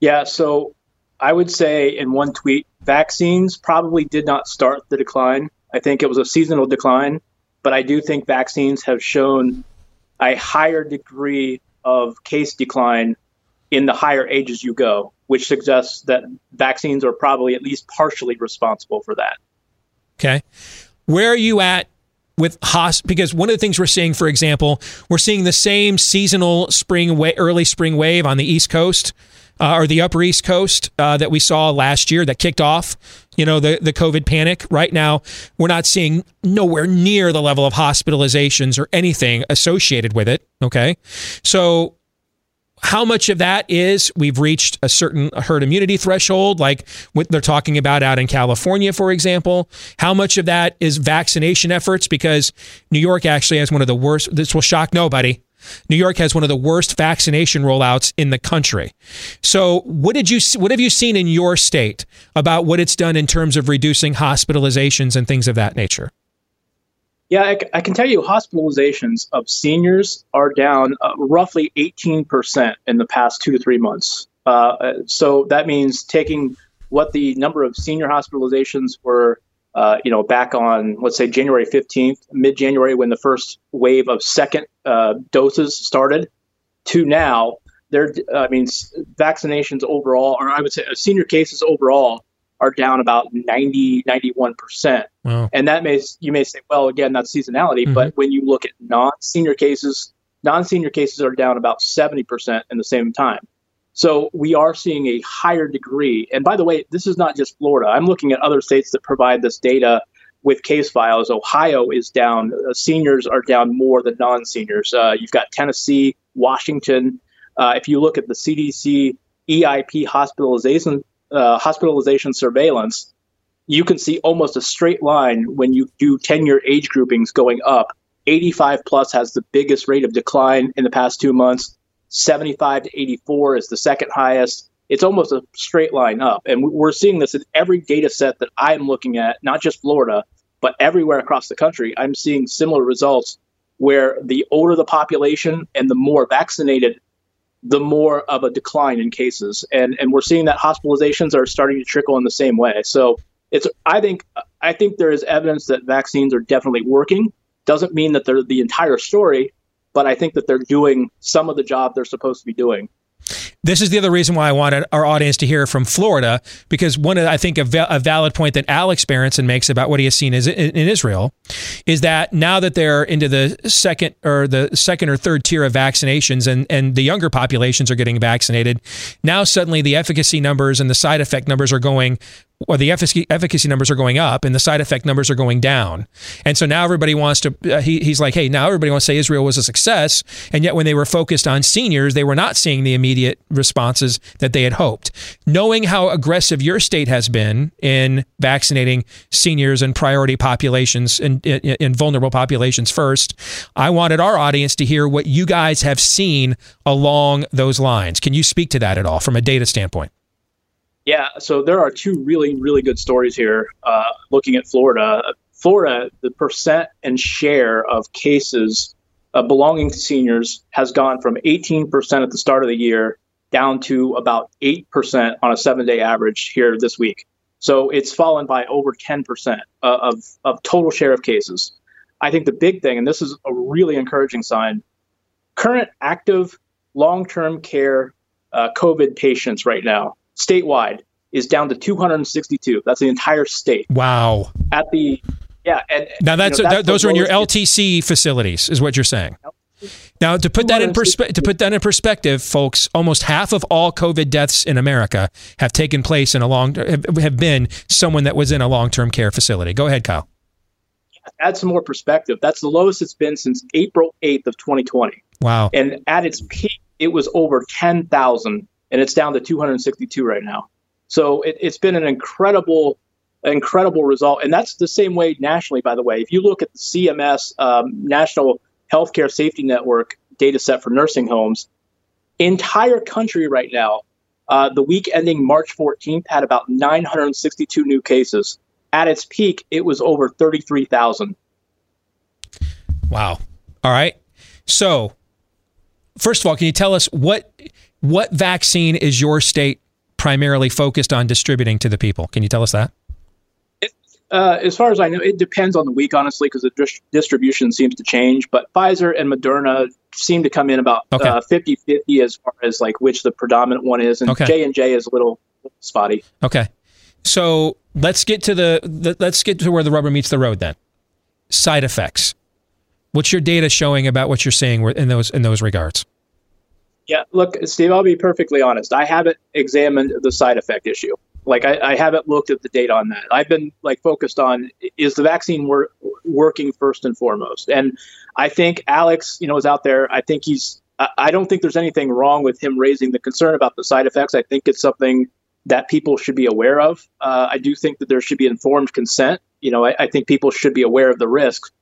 Yeah. So I would say in one tweet, vaccines probably did not start the decline. I think it was a seasonal decline, but I do think vaccines have shown a higher degree of case decline in the higher ages you go, which suggests that vaccines are probably at least partially responsible for that. Okay. Where are you at with hosp because one of the things we're seeing for example we're seeing the same seasonal spring wa- early spring wave on the east coast uh, or the Upper East Coast uh, that we saw last year that kicked off, you know, the, the COVID panic. Right now, we're not seeing nowhere near the level of hospitalizations or anything associated with it. Okay. So, how much of that is we've reached a certain herd immunity threshold, like what they're talking about out in California, for example? How much of that is vaccination efforts? Because New York actually has one of the worst, this will shock nobody, New York has one of the worst vaccination rollouts in the country. So, what did you what have you seen in your state about what it's done in terms of reducing hospitalizations and things of that nature? Yeah, I, I can tell you hospitalizations of seniors are down uh, roughly 18% in the past 2 to 3 months. Uh, so that means taking what the number of senior hospitalizations were uh, you know, back on let's say January 15th, mid-January, when the first wave of second uh, doses started, to now, there. I mean, vaccinations overall, or I would say uh, senior cases overall, are down about 90, 91 percent. And that may you may say, well, again, that's seasonality. Mm-hmm. But when you look at non-senior cases, non-senior cases are down about 70 percent in the same time. So we are seeing a higher degree. And by the way, this is not just Florida. I'm looking at other states that provide this data with case files. Ohio is down. Uh, seniors are down more than non seniors. Uh, you've got Tennessee, Washington. Uh, if you look at the CDC EIP hospitalization uh, hospitalization surveillance, you can see almost a straight line when you do 10 year age groupings going up. 85 plus has the biggest rate of decline in the past two months. 75 to 84 is the second highest. It's almost a straight line up. And we're seeing this in every data set that I'm looking at, not just Florida, but everywhere across the country. I'm seeing similar results where the older the population and the more vaccinated, the more of a decline in cases. And, and we're seeing that hospitalizations are starting to trickle in the same way. So it's I think I think there is evidence that vaccines are definitely working. Doesn't mean that they're the entire story, but I think that they're doing some of the job they're supposed to be doing. This is the other reason why I wanted our audience to hear from Florida, because one of I think a, a valid point that Alex Berenson makes about what he has seen is in, in Israel is that now that they're into the second or the second or third tier of vaccinations, and and the younger populations are getting vaccinated, now suddenly the efficacy numbers and the side effect numbers are going or the efficacy, efficacy numbers are going up and the side effect numbers are going down. And so now everybody wants to, uh, he, he's like, hey, now everybody wants to say Israel was a success. And yet when they were focused on seniors, they were not seeing the immediate responses that they had hoped. Knowing how aggressive your state has been in vaccinating seniors and priority populations and in, in, in vulnerable populations first, I wanted our audience to hear what you guys have seen along those lines. Can you speak to that at all from a data standpoint? Yeah, so there are two really, really good stories here. Uh, looking at Florida, Florida, the percent and share of cases uh, belonging to seniors has gone from 18% at the start of the year down to about 8% on a seven day average here this week. So it's fallen by over 10% uh, of, of total share of cases. I think the big thing, and this is a really encouraging sign, current active long term care uh, COVID patients right now statewide is down to 262. That's the entire state. Wow. At the yeah, and now that's, you know, that's those are in your LTC facilities, is what you're saying. Now, to put that in perspective, to put that in perspective, folks, almost half of all COVID deaths in America have taken place in a long have been someone that was in a long term care facility. Go ahead, Kyle. Add some more perspective. That's the lowest it's been since April 8th of 2020. Wow. And at its peak, it was over 10,000 and it's down to 262 right now. So it, has been an incredible, incredible result, and that's the same way nationally. By the way, if you look at the CMS um, National Healthcare Safety Network data set for nursing homes, entire country right now, uh, the week ending March 14th had about 962 new cases. At its peak, it was over 33,000. Wow. All right. So, first of all, can you tell us what what vaccine is your state primarily focused on distributing to the people? Can you tell us that? Uh, as far as I know, it depends on the week, honestly, because the dist- distribution seems to change. But Pfizer and Moderna seem to come in about okay. uh, 50-50 as far as like which the predominant one is, and J and J is a little spotty. Okay, so let's get to the, the let's get to where the rubber meets the road. Then, side effects. What's your data showing about what you're seeing in those in those regards? Yeah, look, Steve, I'll be perfectly honest. I haven't examined the side effect issue. Like, I, I haven't looked at the data on that. I've been like focused on is the vaccine wor- working first and foremost. And I think Alex, you know, is out there. I think he's. I don't think there's anything wrong with him raising the concern about the side effects. I think it's something that people should be aware of. Uh, I do think that there should be informed consent. You know, I, I think people should be aware of the risks.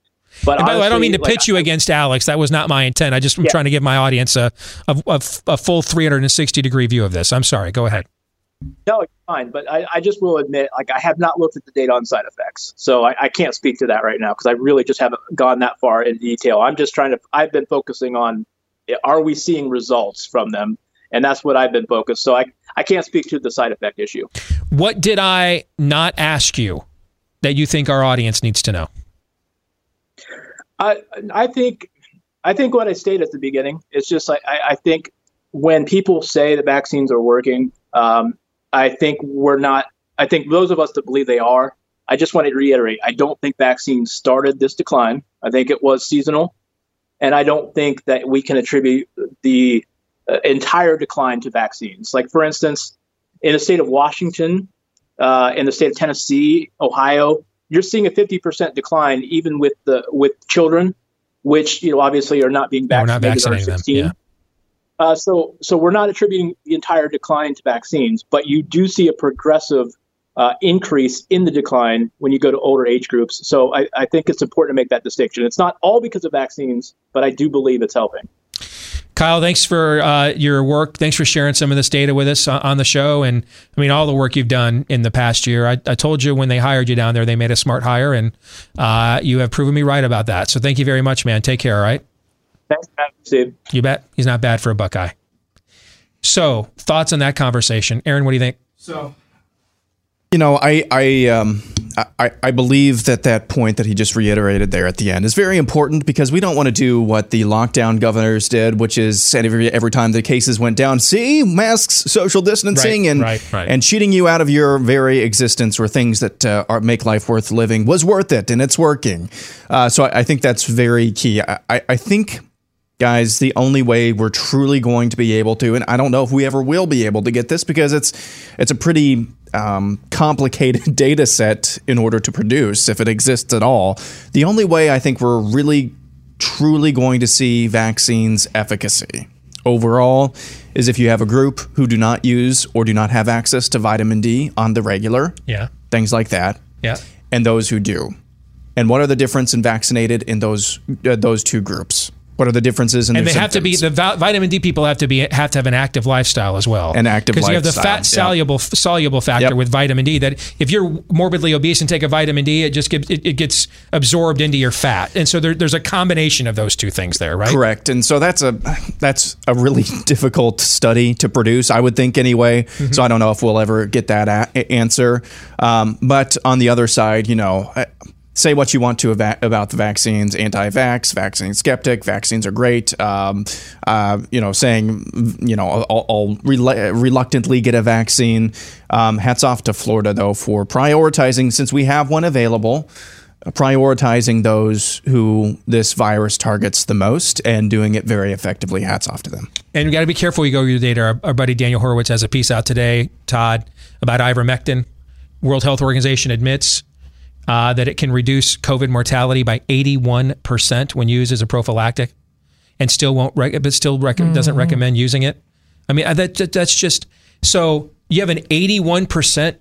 But by the way, I don't mean to like, pitch you against Alex. That was not my intent. I just am yeah. trying to give my audience a, a, a, a, full 360 degree view of this. I'm sorry. Go ahead. No, it's fine. But I, I, just will admit, like, I have not looked at the data on side effects. So I, I can't speak to that right now because I really just haven't gone that far in detail. I'm just trying to, I've been focusing on are we seeing results from them? And that's what I've been focused. So I, I can't speak to the side effect issue. What did I not ask you that you think our audience needs to know? I think I think what I stated at the beginning is just like I, I think when people say the vaccines are working, um, I think we're not. I think those of us that believe they are. I just want to reiterate: I don't think vaccines started this decline. I think it was seasonal, and I don't think that we can attribute the uh, entire decline to vaccines. Like for instance, in the state of Washington, uh, in the state of Tennessee, Ohio, you're seeing a 50% decline even with the with children, which you know obviously are not being vaccinated. we're not vaccinating them. Yeah. Uh, so so we're not attributing the entire decline to vaccines, but you do see a progressive uh, increase in the decline when you go to older age groups. So I, I think it's important to make that distinction. It's not all because of vaccines, but I do believe it's helping. Kyle, thanks for uh, your work. Thanks for sharing some of this data with us on the show. And I mean, all the work you've done in the past year. I, I told you when they hired you down there, they made a smart hire, and uh, you have proven me right about that. So thank you very much, man. Take care, all right? Thanks, Steve. You bet. He's not bad for a Buckeye. So, thoughts on that conversation. Aaron, what do you think? So, You know, I I um I, I believe that that point that he just reiterated there at the end is very important because we don't want to do what the lockdown governors did, which is every, every time the cases went down, see masks, social distancing, Right, and right, right. and cheating you out of your very existence or things that uh, are, make life worth living was worth it, and it's working. Uh, so I, I think that's very key. I, I, I think guys, the only way we're truly going to be able to, and I don't know if we ever will be able to get this because it's it's a pretty um, complicated data set in order to produce, if it exists at all. The only way I think we're really truly going to see vaccines efficacy overall is if you have a group who do not use or do not have access to vitamin D on the regular, Yeah. things like that, Yeah. and those who do. And what are the difference in vaccinated in those uh, those two groups? What are the differences in and they have to be the vi- vitamin D people have to be have to have an active lifestyle as well. An active because you have the fat yeah. soluble soluble factor Yep. with vitamin D. That if you're morbidly obese and take a vitamin D, it just gives it, it gets absorbed into your fat, and so there, there's a combination of those two things there, right? Correct. And so that's a that's a really difficult study to produce, I would think anyway. Mm-hmm. So I don't know if we'll ever get that a- answer. Um, but on the other side, you know, I- say what you want to about the vaccines, anti-vax, vaccine skeptic, vaccines are great. Um, uh, you know, saying you know I'll, I'll rel- reluctantly get a vaccine. Um, hats off to Florida though for prioritizing since we have one available prioritizing those who this virus targets the most and doing it very effectively. Hats off to them. And you got to be careful. You go your data. Our, our buddy Daniel Horowitz has a piece out today, Todd, about ivermectin. World Health Organization admits uh, that it can reduce COVID mortality by 81% when used as a prophylactic, and still won't, rec- but still rec- doesn't recommend using it. I mean, uh, that, that that's just so you have an 81%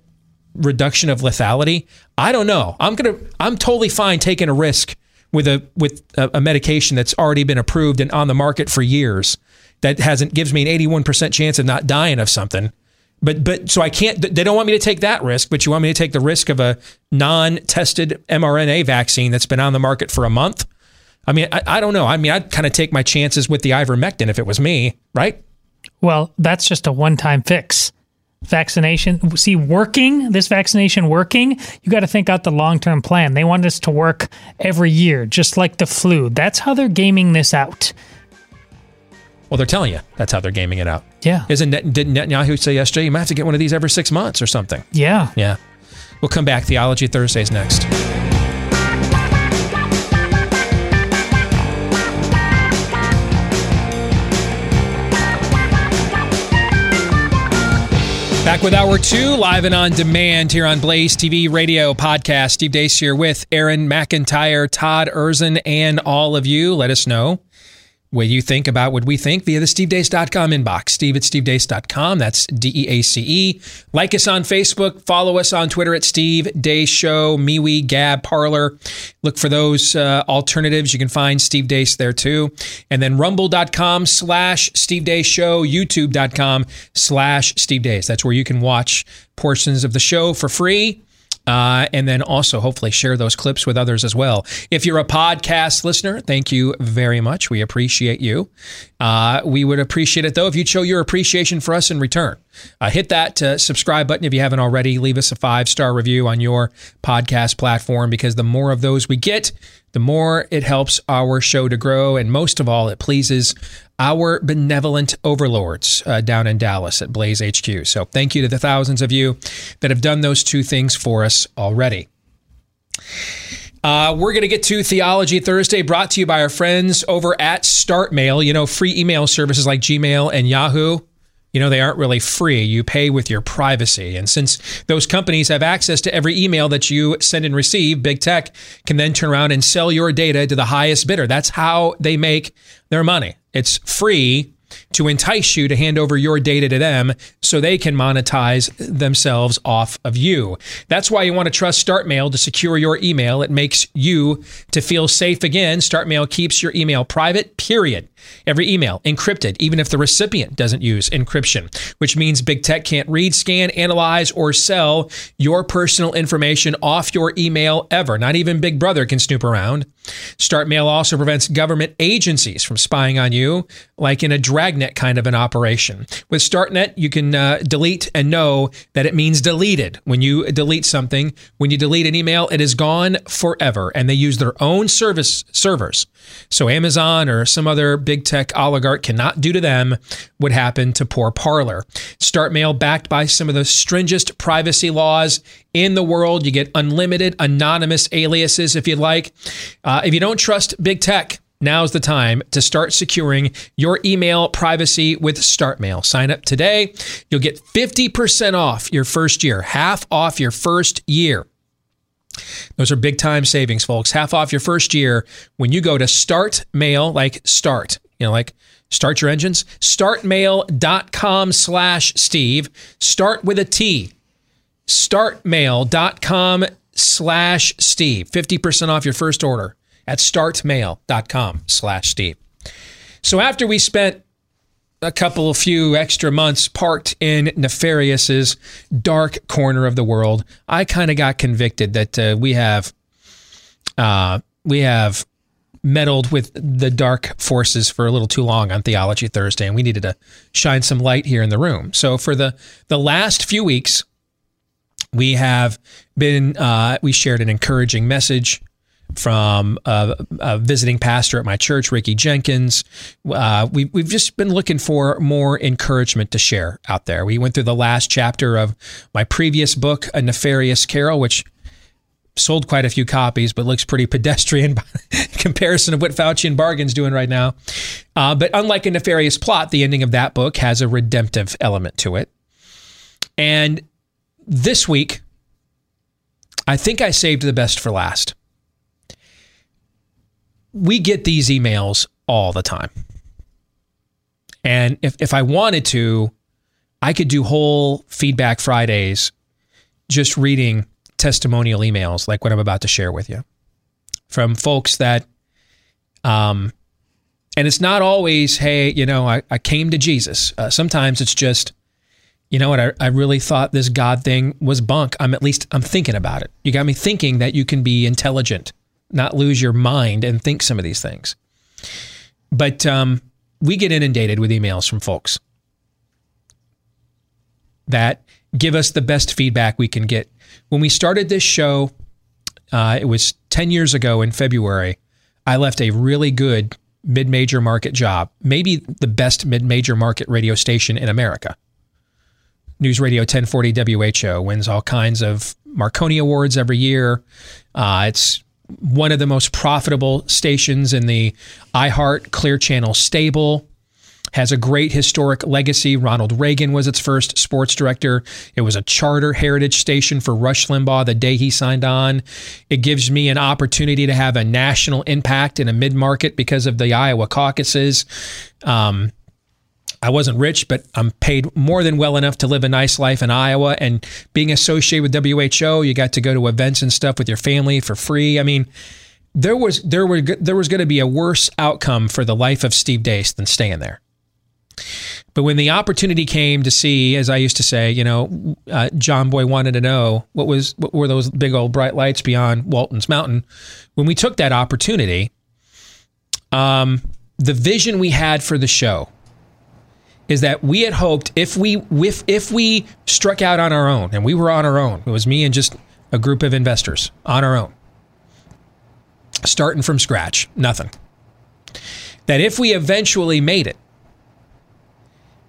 reduction of lethality. I don't know. I'm gonna. I'm totally fine taking a risk with a with a, a medication that's already been approved and on the market for years that hasn't gives me an 81% chance of not dying of something. But but so I can't. They don't want me to take that risk. But you want me to take the risk of a non-tested mRNA vaccine that's been on the market for a month. I mean, I, I don't know. I mean, I'd kind of take my chances with the ivermectin if it was me, right? Well, that's just a one time fix. Vaccination, see, working, this vaccination working, you got to think out the long term plan. They want this to work every year, just like the flu. That's how they're gaming this out. Well, they're telling you that's how they're gaming it out. Yeah. Isn't Net, didn't Netanyahu say yesterday you might have to get one of these every six months or something? Yeah. Yeah. We'll come back. Theology Thursdays next. Back with hour two, live and on demand here on Blaze TV radio podcast. Steve Deace here with Aaron McIntyre, Todd Erzin, and all of you. Let us know what you think about what we think via the stevedeace.com inbox. Steve at stevedeace.com. That's D E A C E. Like us on Facebook. Follow us on Twitter at Steve Deace Show, MeWe, Gab, Parler. Look for those uh, alternatives. You can find Steve Deace there too. And then rumble.com slash Steve Deace Show, youtube.com slash Steve Deace. That's where you can watch portions of the show for free. Uh, and then also hopefully share those clips with others as well. If you're a podcast listener, thank you very much. We appreciate you. Uh, we would appreciate it though if you'd show your appreciation for us in return. Uh, hit that uh, subscribe button if you haven't already. Leave us a five star review on your podcast platform because the more of those we get, the more it helps our show to grow. And most of all, it pleases our benevolent overlords uh, down in Dallas at Blaze HQ. So thank you to the thousands of you that have done those two things for us already. Uh, we're going to get to Theology Thursday, brought to you by our friends over at StartMail. You know, free email services like Gmail and Yahoo. You know, they aren't really free. You pay with your privacy. And since those companies have access to every email that you send and receive, big tech can then turn around and sell your data to the highest bidder. That's how they make their money. It's free to entice you to hand over your data to them so they can monetize themselves off of you. That's why you want to trust StartMail to secure your email. It makes you to feel safe again. StartMail keeps your email private, period. Every email encrypted, even if the recipient doesn't use encryption, which means big tech can't read, scan, analyze, or sell your personal information off your email ever. Not even Big Brother can snoop around. StartMail also prevents government agencies from spying on you, like in a dragnet Kind of an operation. With StartMail, you can uh, delete and know that it means deleted. When you delete something, when you delete an email, it is gone forever. And they use their own service servers. So Amazon or some other big tech oligarch cannot do to them what happened to poor Parler. StartMail, backed by some of the stringest privacy laws in the world. You get unlimited anonymous aliases if you like. Uh, if you don't trust big tech, Now's the time to start securing your email privacy with StartMail. Sign up today. You'll get 50% off your first year, half off your first year. Those are big time savings, folks. Half off your first year when you go to StartMail, like start, you know, like start your engines, startmail.com slash Steve. Start with a T. Startmail.com slash Steve. 50% off your first order at startmail.com slash Steve. So after we spent a couple of few extra months parked in Nefarious's dark corner of the world, I kind of got convicted that uh, we have uh, we have meddled with the dark forces for a little too long on Theology Thursday, and we needed to shine some light here in the room. So for the the last few weeks, we have been uh, we shared an encouraging message from a, a, visiting pastor at my church, Ricky Jenkins. Uh, we, we've just been looking for more encouragement to share out there. We went through the last chapter of my previous book, A Nefarious Carol, which sold quite a few copies, but looks pretty pedestrian by comparison of what Faucian Bargain's doing right now. Uh, but unlike a nefarious plot, the ending of that book has a redemptive element to it. And this week, I think I saved the best for last we get these emails all the time. And if, if I wanted to, I could do whole feedback Fridays just reading testimonial emails like what I'm about to share with you from folks that, um, and it's not always, hey, you know, I, I came to Jesus. Uh, sometimes it's just, you know what, I, I really thought this God thing was bunk. I'm at least, I'm thinking about it. You got me thinking that you can be intelligent not lose your mind and think some of these things. But um, we get inundated with emails from folks that give us the best feedback we can get. When we started this show, uh, it was 10 years ago in February. I left a really good mid major market job, maybe the best mid major market radio station in America. News Radio 1040 WHO wins all kinds of Marconi Awards every year. Uh, it's one of the most profitable stations in the iHeart Clear Channel stable. Has a great historic legacy. Ronald Reagan was its first sports director. It was a charter heritage station for Rush Limbaugh the day he signed on. It gives me an opportunity to have a national impact in a mid market because of the Iowa caucuses. Um, I wasn't rich, but I'm paid more than well enough to live a nice life in Iowa. And being associated with WHO, you got to go to events and stuff with your family for free. I mean, there was there were there was going to be a worse outcome for the life of Steve Deace than staying there. But when the opportunity came to see, as I used to say, you know, uh, John Boy wanted to know what was what were those big old bright lights beyond Walton's Mountain. When we took that opportunity, um, the vision we had for the show is that we had hoped if we if if we struck out on our own and we were on our own, it was me and just a group of investors on our own, starting from scratch, nothing. That if we eventually made it,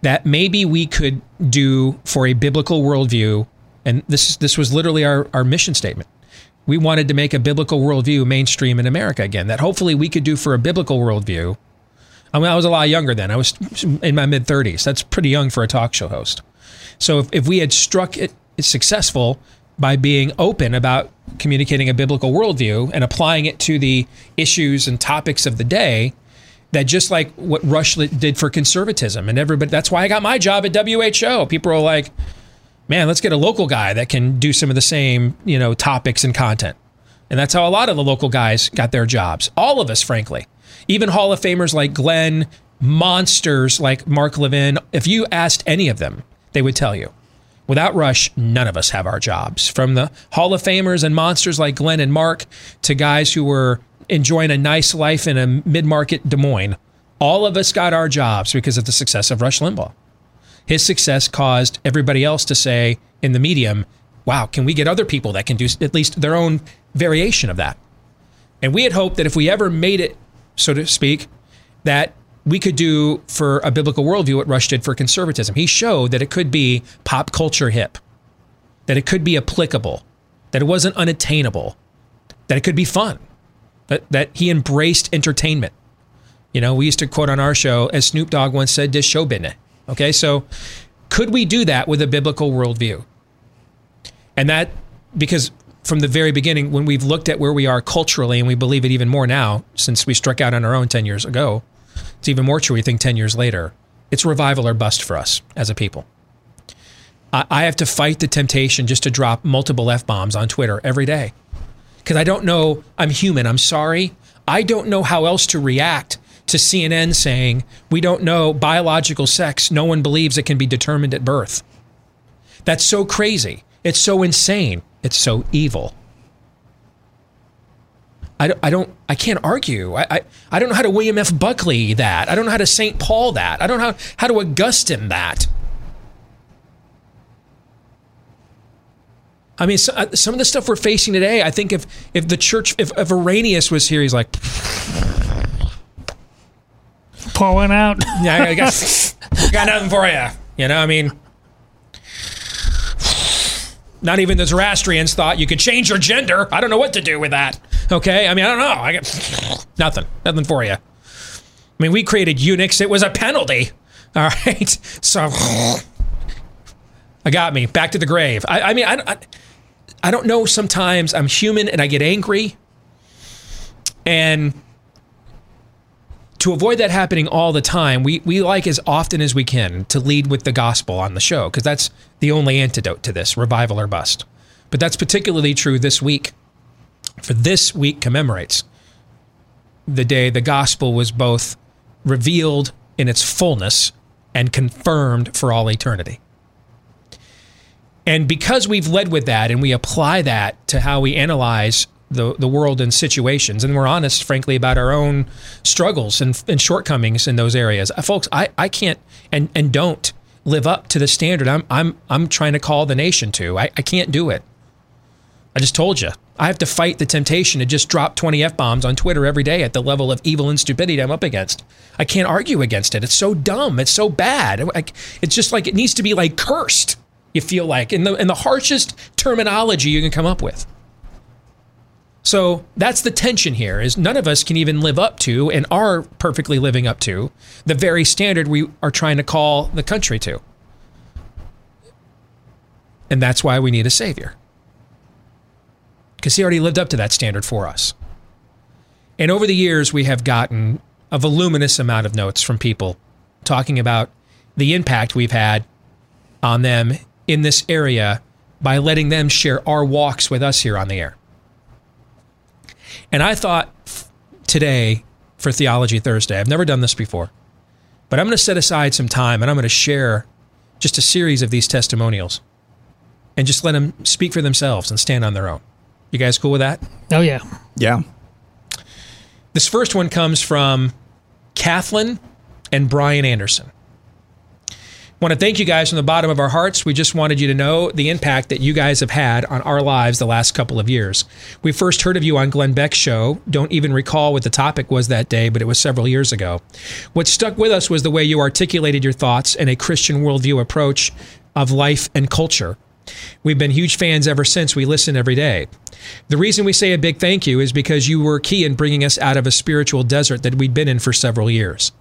that maybe we could do for a biblical worldview, and this this was literally our, our mission statement. We wanted to make a biblical worldview mainstream in America again. That hopefully we could do for a biblical worldview I mean, I was a lot younger then. I was in my mid 30s. That's pretty young for a talk show host. So if, if we had struck it successful by being open about communicating a biblical worldview and applying it to the issues and topics of the day, that just like what Rush did for conservatism and everybody, that's why I got my job at WHO. People are like, man, let's get a local guy that can do some of the same, you know, topics and content. And that's how a lot of the local guys got their jobs. All of us, frankly even Hall of Famers like Glenn, monsters like Mark Levin, if you asked any of them, they would tell you. Without Rush, none of us have our jobs. From the Hall of Famers and monsters like Glenn and Mark to guys who were enjoying a nice life in a mid market Des Moines, All of us got our jobs because of the success of Rush Limbaugh. His success caused everybody else to say in the medium, wow, can we get other people that can do at least their own variation of that? And we had hoped that if we ever made it, so to speak, that we could do for a biblical worldview what Rush did for conservatism. He showed that it could be pop culture hip, that it could be applicable, that it wasn't unattainable, that it could be fun, that, that he embraced entertainment. You know, we used to quote on our show, as Snoop Dogg once said, this show business. Okay, so could we do that with a biblical worldview? And that, because from the very beginning, when we've looked at where we are culturally, and we believe it even more now since we struck out on our own 10 years ago, it's even more true, we think, 10 years later. It's revival or bust for us as a people. I, I have to fight the temptation just to drop multiple F bombs on Twitter every day because I don't know. I'm human. I'm sorry. I don't know how else to react to CNN saying we don't know biological sex. No one believes it can be determined at birth. That's so crazy. It's so insane. It's so evil. I don't, I don't, I can't argue. I, I, I don't know how to William F. Buckley that. I don't know how to St. Paul that. I don't know how, how to Augustine that. I mean, so, uh, some of the stuff we're facing today, I think if, if the church, if, if Irenaeus was here, he's like, one out. yeah, I got, got nothing for you. You know, I mean, not even the Zoroastrians thought you could change your gender. I don't know what to do with that. Okay, I mean, I don't know. I got nothing, nothing for you. I mean, we created Unix. It was a penalty. All right, so I got me back to the grave. I, I mean, I, I, I don't know. Sometimes I'm human and I get angry, and to avoid that happening all the time, we, we like as often as we can to lead with the gospel on the show because that's the only antidote to this revival or bust. But that's particularly true this week. For this week commemorates the day the gospel was both revealed in its fullness and confirmed for all eternity. And because we've led with that and we apply that to how we analyze the, the world and situations, and we're honest, frankly, about our own struggles and, and shortcomings in those areas. Uh, folks, I, I can't and, and don't live up to the standard I'm, I'm, I'm trying to call the nation to. I, I can't do it. I just told you. I have to fight the temptation to just drop 20 F bombs on Twitter every day at the level of evil and stupidity I'm up against. I can't argue against it. It's so dumb. It's so bad. It's just like it needs to be like cursed, you feel like, in the, in the harshest terminology you can come up with. So that's the tension here is none of us can even live up to and are perfectly living up to the very standard we are trying to call the country to. And that's why we need a savior. Because he already lived up to that standard for us. And over the years, we have gotten a voluminous amount of notes from people talking about the impact we've had on them in this area by letting them share our walks with us here on the air. And I thought today for Theology Thursday, I've never done this before, but I'm going to set aside some time and I'm going to share just a series of these testimonials and just let them speak for themselves and stand on their own. You guys cool with that? Oh, yeah. Yeah. This first one comes from Kathleen and Brian Anderson want to thank you guys from the bottom of our hearts. We just wanted you to know the impact that you guys have had on our lives the last couple of years. We first heard of you on Glenn Beck's show. Don't even recall what the topic was that day, but it was several years ago. What stuck with us was the way you articulated your thoughts and a Christian worldview approach of life and culture. We've been huge fans ever since. We listen every day. The reason we say a big thank you is because you were key in bringing us out of a spiritual desert that we'd been in for several years.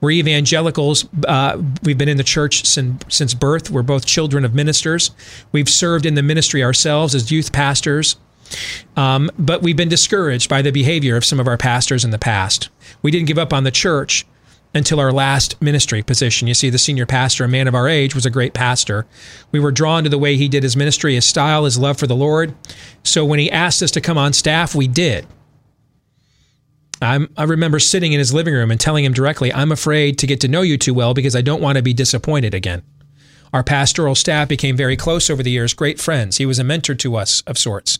We're evangelicals. Uh, we've been in the church since, since birth. We're both children of ministers. We've served in the ministry ourselves as youth pastors. Um, but we've been discouraged by the behavior of some of our pastors in the past. We didn't give up on the church, until our last ministry position. You see, the senior pastor, a man of our age, was a great pastor. We were drawn to the way he did his ministry, his style, his love for the Lord. So when he asked us to come on staff, we did. I'm, i remember sitting in his living room and telling him directly, I'm afraid to get to know you too well because I don't want to be disappointed again. Our pastoral staff became very close over the years, great friends. He was a mentor to us of sorts.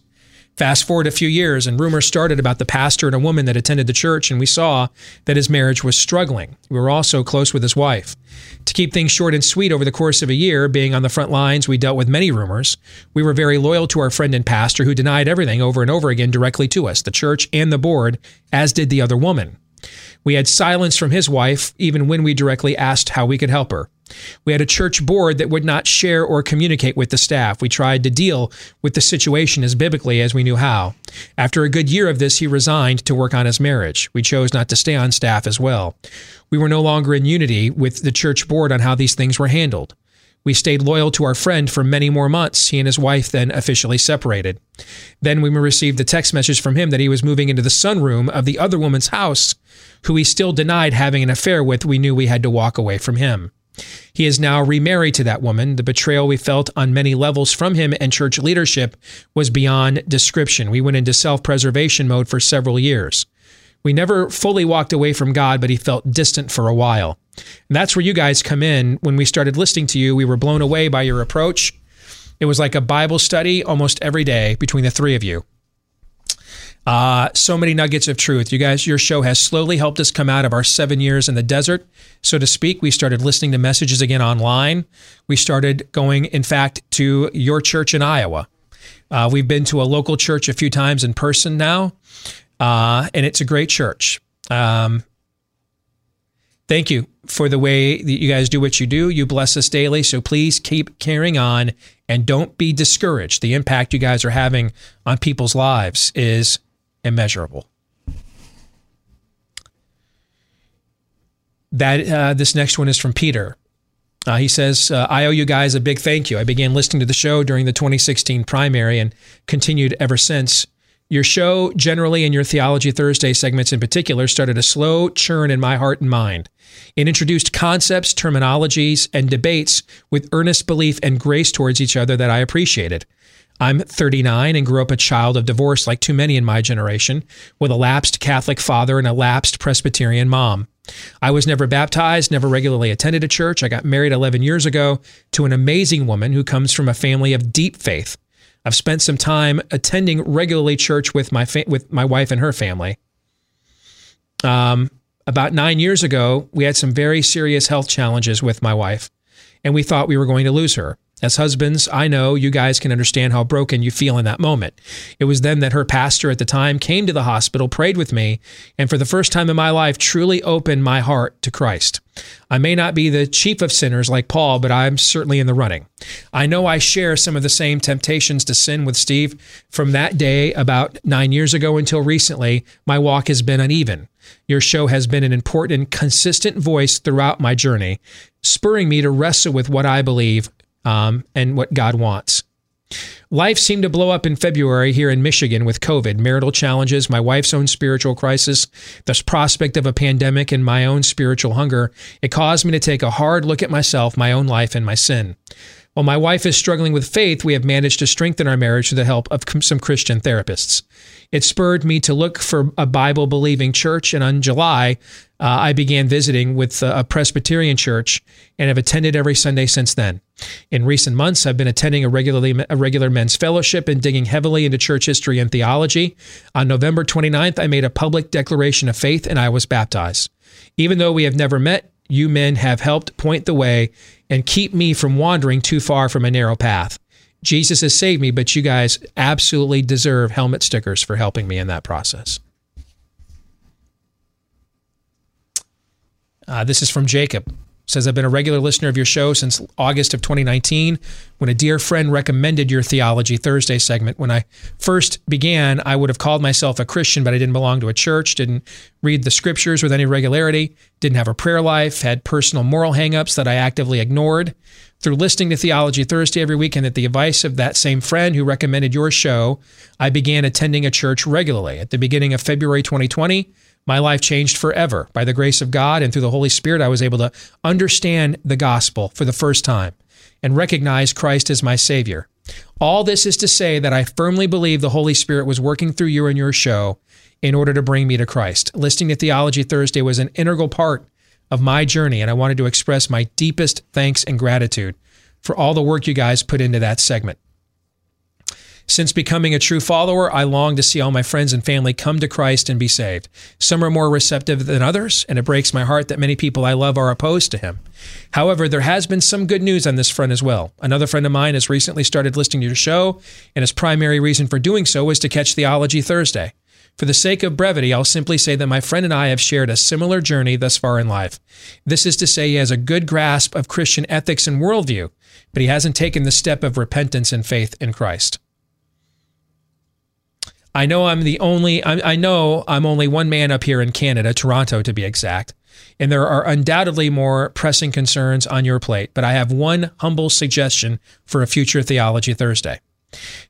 Fast forward a few years, and rumors started about the pastor and a woman that attended the church, and we saw that his marriage was struggling. We were also close with his wife. To keep things short and sweet over the course of a year, being on the front lines, we dealt with many rumors. We were very loyal to our friend and pastor who denied everything over and over again directly to us, the church and the board, as did the other woman. We had silence from his wife, even when we directly asked how we could help her. We had a church board that would not share or communicate with the staff. We tried to deal with the situation as biblically as we knew how. After a good year of this, he resigned to work on his marriage. We chose not to stay on staff as well. We were no longer in unity with the church board on how these things were handled. We stayed loyal to our friend for many more months. He and his wife then officially separated. Then we received a text message from him that he was moving into the sunroom of the other woman's house, who he still denied having an affair with. We knew we had to walk away from him. He is now remarried to that woman. The betrayal we felt on many levels from him and church leadership was beyond description. We went into self preservation mode for several years. We never fully walked away from God, but he felt distant for a while. And that's where you guys come in. When we started listening to you, we were blown away by your approach. It was like a Bible study almost every day between the three of you. Uh, so many nuggets of truth. You guys, your show has slowly helped us come out of our seven years in the desert, so to speak. We started listening to messages again online. We started going, in fact, to your church in Iowa. Uh, we've been to a local church a few times in person now, uh, and it's a great church. Um, thank you for the way that you guys do what you do. You bless us daily, so please keep carrying on and don't be discouraged. The impact you guys are having on people's lives is immeasurable. That uh, this next one is from Peter. Uh, he says, uh, I owe you guys a big thank you. I began listening to the show during the 2016 primary and continued ever since. Your show, generally, and your Theology Thursday segments in particular, started a slow churn in my heart and mind. It introduced concepts, terminologies, and debates with earnest belief and grace towards each other that I appreciated. I'm 39 and grew up a child of divorce like too many in my generation, with a lapsed Catholic father and a lapsed Presbyterian mom. I was never baptized, never regularly attended a church. I got married 11 years ago to an amazing woman who comes from a family of deep faith. I've spent some time attending regularly church with my fa- with my wife and her family. Um, about nine years ago, we had some very serious health challenges with my wife, and we thought we were going to lose her. As husbands, I know you guys can understand how broken you feel in that moment. It was then that her pastor at the time came to the hospital, prayed with me, and for the first time in my life, truly opened my heart to Christ. I may not be the chief of sinners like Paul, but I'm certainly in the running. I know I share some of the same temptations to sin with Steve. From that day, about nine years ago until recently, my walk has been uneven. Your show has been an important consistent voice throughout my journey, spurring me to wrestle with what I believe um, and what God wants. Life seemed to blow up in February here in Michigan with COVID, marital challenges, my wife's own spiritual crisis, the prospect of a pandemic, and my own spiritual hunger. It caused me to take a hard look at myself, my own life, and my sin. While my wife is struggling with faith, we have managed to strengthen our marriage through the help of some Christian therapists. It spurred me to look for a Bible believing church, and in July, uh, I began visiting with a Presbyterian church and have attended every Sunday since then. In recent months, I've been attending a regularly a regular men's fellowship and digging heavily into church history and theology. On November 29th, I made a public declaration of faith and I was baptized. Even though we have never met, you men have helped point the way and keep me from wandering too far from a narrow path. Jesus has saved me, but you guys absolutely deserve helmet stickers for helping me in that process. Uh, this is from Jacob. Says, I've been a regular listener of your show since August of 2019 when a dear friend recommended your Theology Thursday segment. When I first began, I would have called myself a Christian, but I didn't belong to a church, didn't read the scriptures with any regularity, didn't have a prayer life, had personal moral hangups that I actively ignored. Through listening to Theology Thursday every week and at the advice of that same friend who recommended your show, I began attending a church regularly. At the beginning of February 2020, my life changed forever. By the grace of God and through the Holy Spirit, I was able to understand the gospel for the first time and recognize Christ as my Savior. All this is to say that I firmly believe the Holy Spirit was working through you and your show in order to bring me to Christ. Listening to Theology Thursday was an integral part of my journey, and I wanted to express my deepest thanks and gratitude for all the work you guys put into that segment. Since becoming a true follower, I long to see all my friends and family come to Christ and be saved. Some are more receptive than others, and it breaks my heart that many people I love are opposed to him. However, there has been some good news on this front as well. Another friend of mine has recently started listening to your show, and his primary reason for doing so was to catch Theology Thursday. For the sake of brevity, I'll simply say that my friend and I have shared a similar journey thus far in life. This is to say, he has a good grasp of Christian ethics and worldview, but he hasn't taken the step of repentance and faith in Christ. I know I'm the only, I, I know I'm only one man up here in Canada, Toronto to be exact, and there are undoubtedly more pressing concerns on your plate, but I have one humble suggestion for a future Theology Thursday.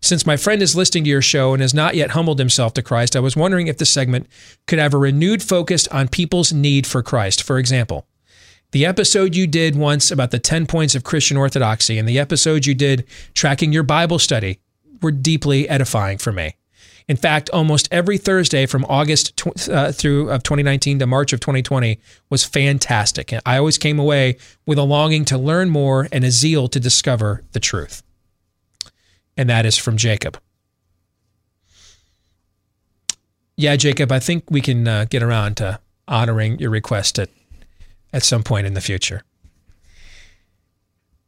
Since my friend is listening to your show and has not yet humbled himself to Christ, I was wondering if the segment could have a renewed focus on people's need for Christ. For example, the episode you did once about the 10 points of Christian orthodoxy and the episode you did tracking your Bible study were deeply edifying for me. In fact, almost every Thursday from August tw- uh, through of 2019 to March of 2020 was fantastic. And I always came away with a longing to learn more and a zeal to discover the truth. And that is from Jacob. Yeah, Jacob, I think we can uh, get around to honoring your request at, at some point in the future.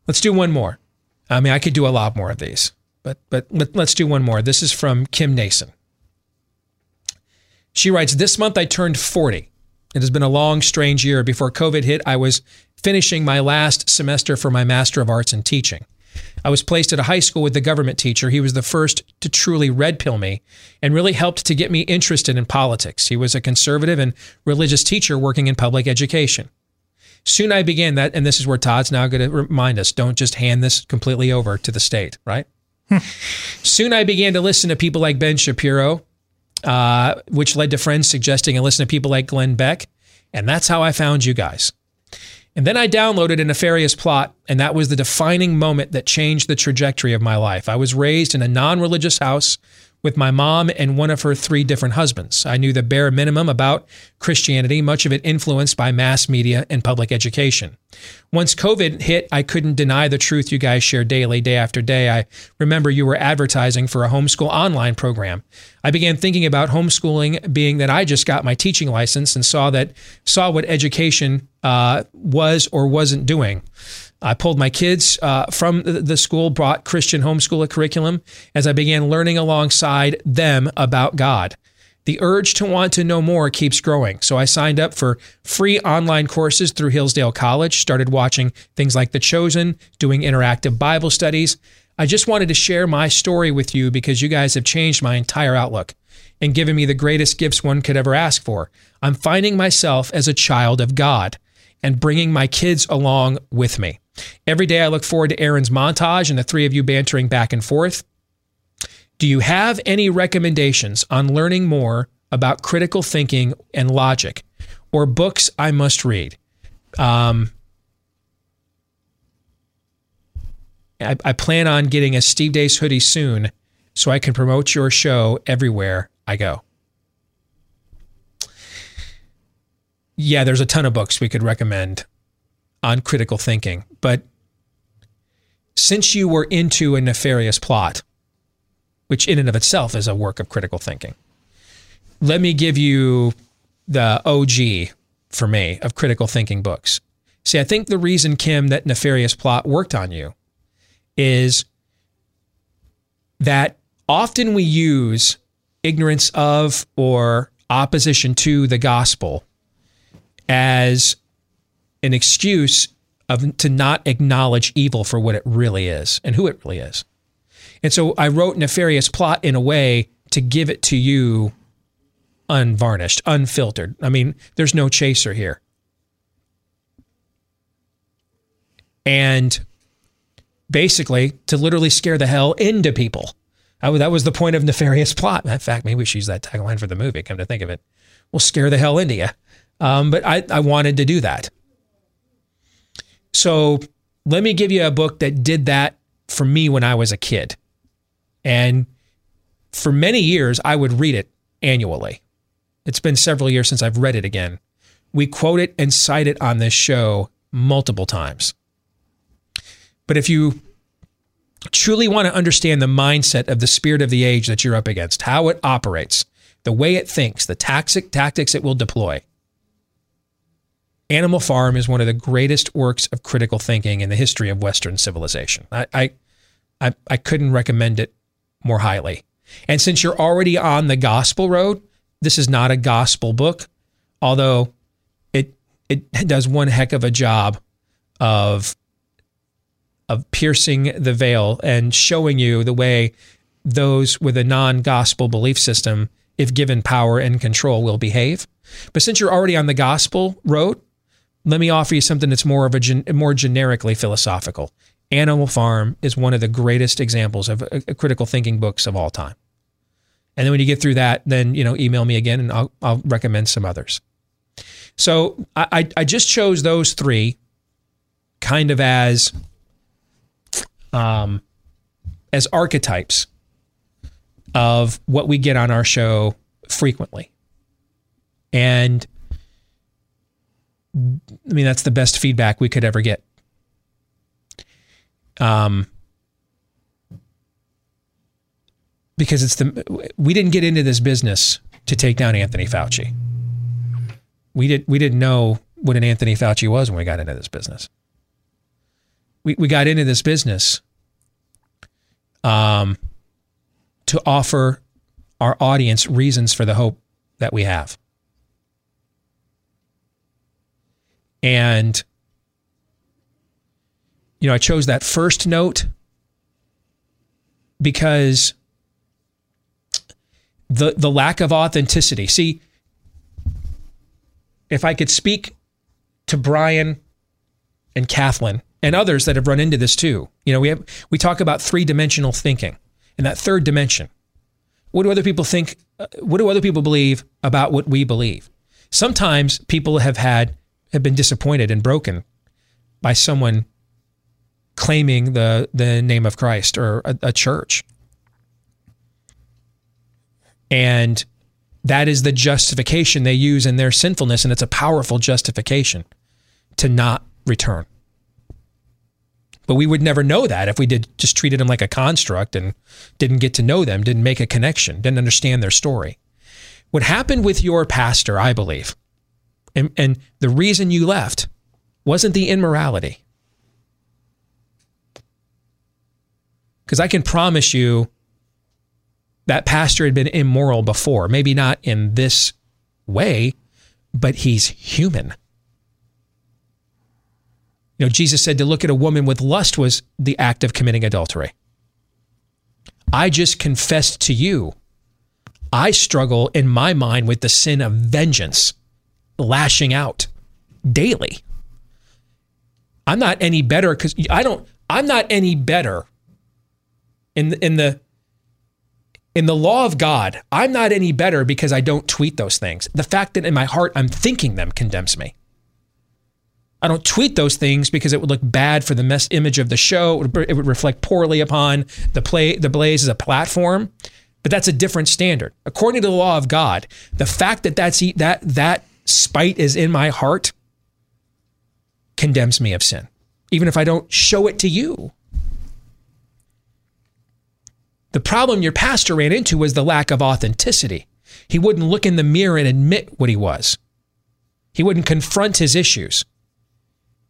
Let's do one more. I mean, I could do a lot more of these but but let, us do one more. This is from Kim Nason. She writes, "This month I turned 40. It has been a long, strange year. Before COVID hit, I was finishing my last semester for my Master of Arts in Teaching. I was placed at a high school with the government teacher. He was the first to truly red pill me and really helped to get me interested in politics. He was a conservative and religious teacher working in public education. Soon I began that, and this is where Todd's now going to remind us don't just hand this completely over to the state, right? Soon I began to listen to people like Ben Shapiro, uh, which led to friends suggesting I listen to people like Glenn Beck. And that's how I found you guys. And then I downloaded a nefarious plot, and that was the defining moment that changed the trajectory of my life. I was raised in a non religious house with my mom and one of her three different husbands. I knew the bare minimum about Christianity, much of it influenced by mass media and public education. Once COVID hit, I couldn't deny the truth you guys share daily, day after day. I remember you were advertising for a homeschool online program. I began thinking about homeschooling, being that I just got my teaching license and saw that saw what education uh, was or wasn't doing. I pulled my kids uh, from the school, brought Christian homeschool curriculum as I began learning alongside them about God. The urge to want to know more keeps growing. So I signed up for free online courses through Hillsdale College, started watching things like The Chosen, doing interactive Bible studies. I just wanted to share my story with you because you guys have changed my entire outlook and given me the greatest gifts one could ever ask for. I'm finding myself as a child of God and bringing my kids along with me. Every day I look forward to Aaron's montage and the three of you bantering back and forth. Do you have any recommendations on learning more about critical thinking and logic or books I must read? Um, I, I plan on getting a Steve Deace hoodie soon so I can promote your show everywhere I go. Yeah, there's a ton of books we could recommend on critical thinking. But since you were into a nefarious plot, which in and of itself is a work of critical thinking, let me give you the OG for me of critical thinking books. See, I think the reason, Kim, that nefarious plot worked on you is that often we use ignorance of or opposition to the gospel as an excuse of to not acknowledge evil for what it really is and who it really is. And so I wrote nefarious plot in a way to give it to you unvarnished, unfiltered. I mean, there's no chaser here. And basically to literally scare the hell into people. I, that was the point of nefarious plot. In fact, maybe we should use that tagline for the movie. Come to think of it, we'll scare the hell into you. Um, but I, I wanted to do that. So let me give you a book that did that for me when I was a kid. And for many years, I would read it annually. It's been several years since I've read it again. We quote it and cite it on this show multiple times. But if you truly want to understand the mindset of the spirit of the age that you're up against, how it operates, the way it thinks, the tactic, tactics it will deploy. Animal Farm is one of the greatest works of critical thinking in the history of Western civilization. I, I, I, I couldn't recommend it more highly. And since you're already on the gospel road, this is not a gospel book, although it it does one heck of a job of of piercing the veil and showing you the way those with a non-gospel belief system, if given power and control, will behave. But since you're already on the gospel road, let me offer you something that's more of a gen- more generically philosophical. Animal Farm is one of the greatest examples of a, a critical thinking books of all time. And then when you get through that, then you know, email me again, and I'll, I'll recommend some others. So I, I just chose those three, kind of as um, as archetypes of what we get on our show frequently. And I mean, that's the best feedback we could ever get. Um, because it's the we didn't get into this business to take down Anthony Fauci. We did we didn't know what an Anthony Fauci was when we got into this business we, we got into this business um, to offer our audience reasons for the hope that we have. And, you know, I chose that first note because the the lack of authenticity. See, if I could speak to Brian and Kathleen and others that have run into this too. You know, we have we talk about three-dimensional thinking. And that third dimension. What do other people think uh, what do other people believe about what we believe? Sometimes people have had have been disappointed and broken by someone claiming the the name of Christ or a, a church. And that is the justification they use in their sinfulness and it's a powerful justification to not return. But we would never know that if we did just treated them like a construct and didn't get to know them, didn't make a connection, didn't understand their story. What happened with your pastor, I believe, and, and the reason you left wasn't the immorality. Because I can promise you that pastor had been immoral before, maybe not in this way, but he's human. You know, Jesus said to look at a woman with lust was the act of committing adultery. I just confessed to you. I struggle in my mind with the sin of vengeance, lashing out daily. I'm not any better because I don't, I'm not any better in the, in the, in the law of God, I'm not any better because I don't tweet those things. The fact that in my heart I'm thinking them condemns me. I don't tweet those things because it would look bad for the mess image of the show. It would, it would reflect poorly upon the play the Blaze as a platform. But that's a different standard. According to the law of God, the fact that that's that that spite is in my heart condemns me of sin, even if I don't show it to you. The problem your pastor ran into was the lack of authenticity. He wouldn't look in the mirror and admit what he was. He wouldn't confront his issues.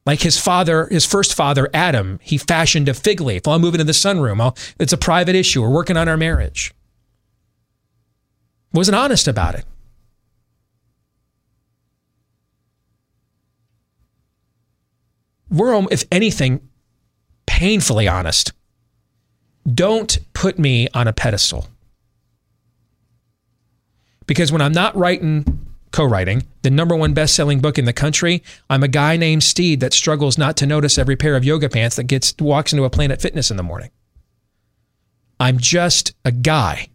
Like his father, his first father, Adam, he fashioned a fig leaf. Well, I'm moving to the sunroom. I'll, it's a private issue. We're working on our marriage. Wasn't honest about it. We're, if anything, painfully honest. Don't put me on a pedestal. Because when I'm not writing co-writing the number one best-selling book in the country. I'm a guy named Steve that struggles not to notice every pair of yoga pants that gets walks into a Planet Fitness in the morning. I'm just a guy.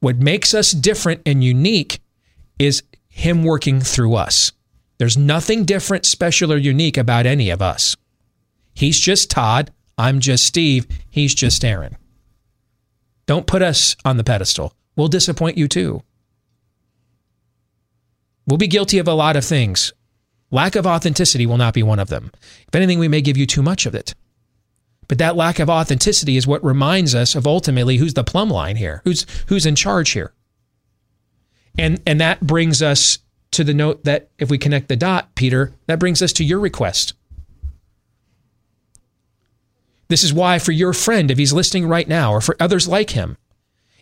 What makes us different and unique is him working through us. There's nothing different, special, or unique about any of us. He's just Todd. I'm just Steve. He's just Aaron. Don't put us on the pedestal. We'll disappoint you too. We'll be guilty of a lot of things Lack of authenticity will not be one of them. If anything, we may give you too much of it. But that lack of authenticity is what reminds us of ultimately who's the plumb line here, who's who's in charge here. And and that brings us to the note that if we connect the dot, Peter, that brings us to your request. This is why for your friend if he's listening right now or for others like him,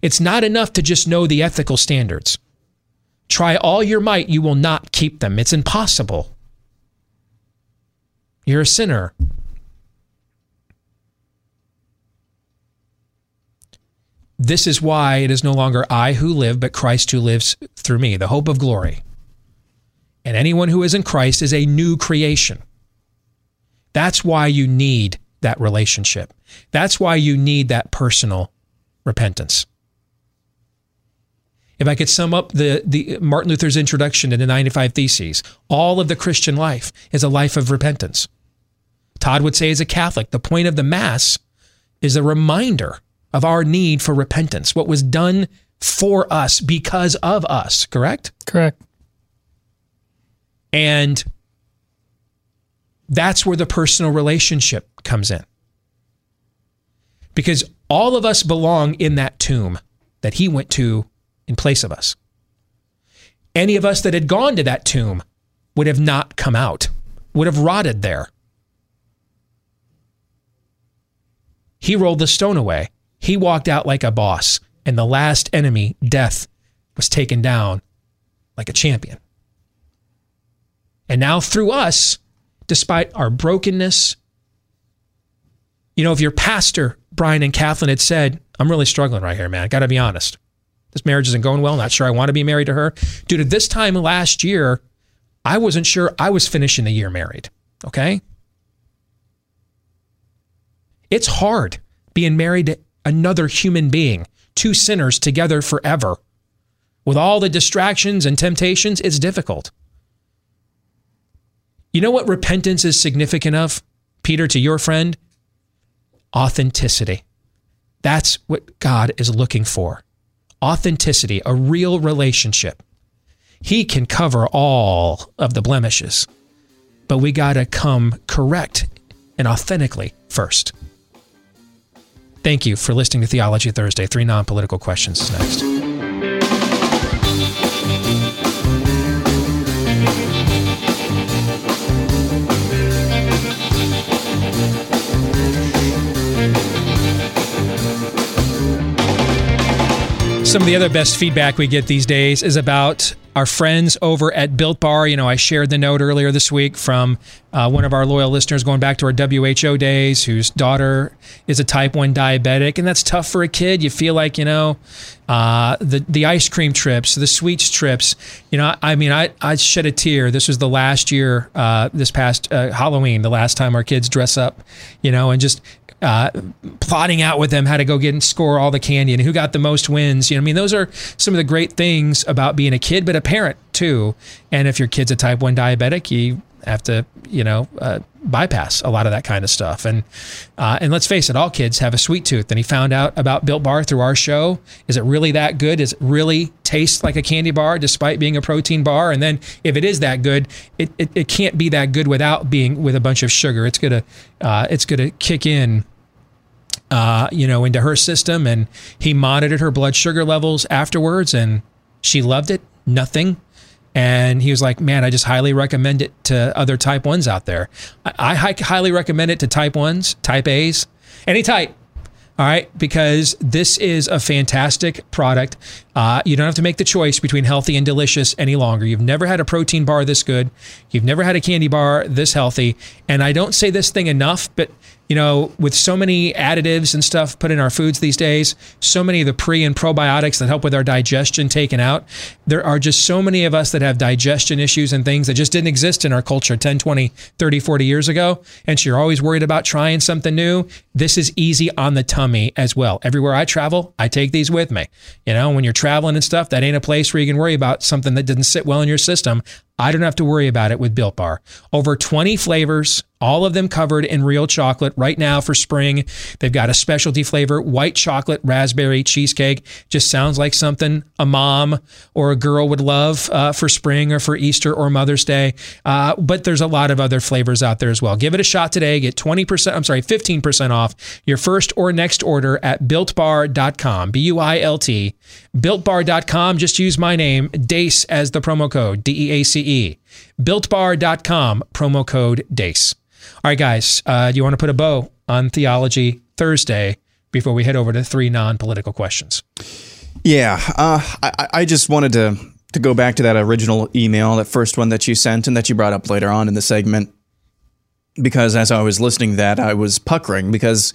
it's not enough to just know the ethical standards. Try all your might, you will not keep them. It's impossible. You're a sinner. This is why it is no longer I who live, but Christ who lives through me, the hope of glory. And anyone who is in Christ is a new creation. That's why you need that relationship. That's why you need that personal repentance. If I could sum up the, the Martin Luther's introduction to the 95 Theses, all of the Christian life is a life of repentance. Todd would say, as a Catholic, the point of the Mass is a reminder of our need for repentance, what was done for us because of us, correct? Correct. And that's where the personal relationship comes in. Because all of us belong in that tomb that he went to in place of us. Any of us that had gone to that tomb would have not come out, would have rotted there. He rolled the stone away. He walked out like a boss, and the last enemy, death, was taken down like a champion. And now, through us, despite our brokenness, you know, if your pastor, Brian and Kathleen, had said, I'm really struggling right here, man, I got to be honest. This marriage isn't going well. Not sure I want to be married to her. Dude, at this time last year, I wasn't sure I was finishing the year married. Okay. It's hard being married to another human being, two sinners together forever. With all the distractions and temptations, it's difficult. You know what repentance is significant of, Peter, to your friend? Authenticity. That's what God is looking for. Authenticity, a real relationship. He can cover all of the blemishes, but we got to come correct and authentically first. Thank you for listening to Theology Thursday. Three non political questions is next. Some of the other best feedback we get these days is about our friends over at Built Bar. You know, I shared the note earlier this week from uh, one of our loyal listeners going back to our WHO days, whose daughter is a type 1 diabetic. And that's tough for a kid. You feel like, you know, uh, the, the ice cream trips, the sweets trips. You know, I, I mean, I, I shed a tear. This was the last year, uh, this past uh, Halloween, the last time our kids dress up, you know, and just uh, plotting out with them how to go get and score all the candy and who got the most wins. You know, I mean, those are some of the great things about being a kid, but a parent too. And if your kid's a type one diabetic, you have to, you know, uh, bypass a lot of that kind of stuff. And uh, and let's face it, all kids have a sweet tooth. And he found out about Built Bar through our show. Is it really that good? Does it really taste like a candy bar despite being a protein bar? And then if it is that good, it, it, it can't be that good without being with a bunch of sugar. It's gonna uh, it's gonna kick in. Uh, you know, into her system, and he monitored her blood sugar levels afterwards, and she loved it. Nothing and he was like, man, I just highly recommend it to other type ones out there. I, I highly recommend it to type ones, type A's, any type. All right, because this is a fantastic product. Uh, you don't have to make the choice between healthy and delicious any longer. You've never had a protein bar this good. You've never had a candy bar this healthy. And I don't say this thing enough, but you know, with so many additives and stuff put in our foods these days, so many of the pre and probiotics that help with our digestion taken out, there are just so many of us that have digestion issues and things that just didn't exist in our culture 10, 20, 30, 40 years ago. And so you're always worried about trying something new. This is easy on the tummy as well. Everywhere I travel, I take these with me. You know, when you're traveling and stuff, that ain't a place where you can worry about something that didn't sit well in your system. I don't have to worry about it with Built Bar. Over 20 flavors, All of them covered in real chocolate right now for spring. They've got a specialty flavor, white chocolate raspberry cheesecake. Just sounds like something a mom or a girl would love uh, for spring or for Easter or Mother's Day. Uh, but there's a lot of other flavors out there as well. Give it a shot today. Get 20%, I'm sorry, 15% off your first or next order at builtbar.com. B U I L T. Builtbar.com. Just use my name, DEACE, as the promo code, D E A C E. Builtbar.com, promo code DEACE. All right, guys, uh, do you want to put a bow on Theology Thursday before we head over to three non political questions? Yeah, uh, I, I just wanted to to go back to that original email, that first one that you sent and that you brought up later on in the segment, because as I was listening to that, I was puckering because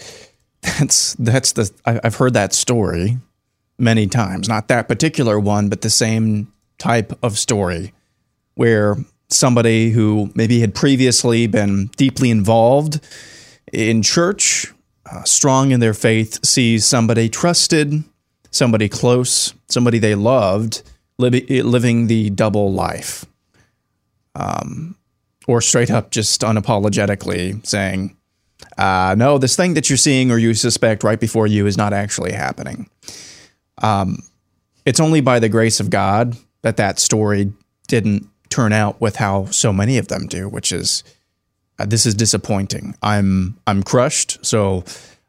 that's that's the I, I've heard that story many times, not that particular one, but the same type of story where somebody who maybe had previously been deeply involved in church, uh, strong in their faith, sees somebody trusted, somebody close, somebody they loved, li- living the double life. Um, or straight up just unapologetically saying, uh, no, this thing that you're seeing or you suspect right before you is not actually happening. Um, it's only by the grace of God that that story didn't turn out with how so many of them do, which is uh, this is disappointing. I'm I'm crushed, so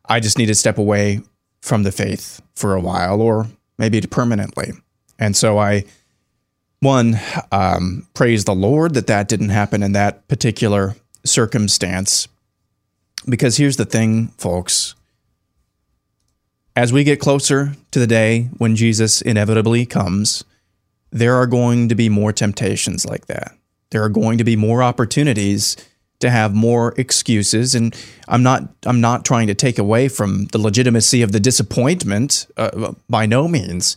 I just need to step away from the faith for a while, or maybe permanently. And so I, one, um, praise the Lord that that didn't happen in that particular circumstance. Because here's the thing, folks. As we get closer to the day when Jesus inevitably comes, there are going to be more temptations like that. There are going to be more opportunities to have more excuses and I'm not I'm not trying to take away from the legitimacy of the disappointment uh, by no means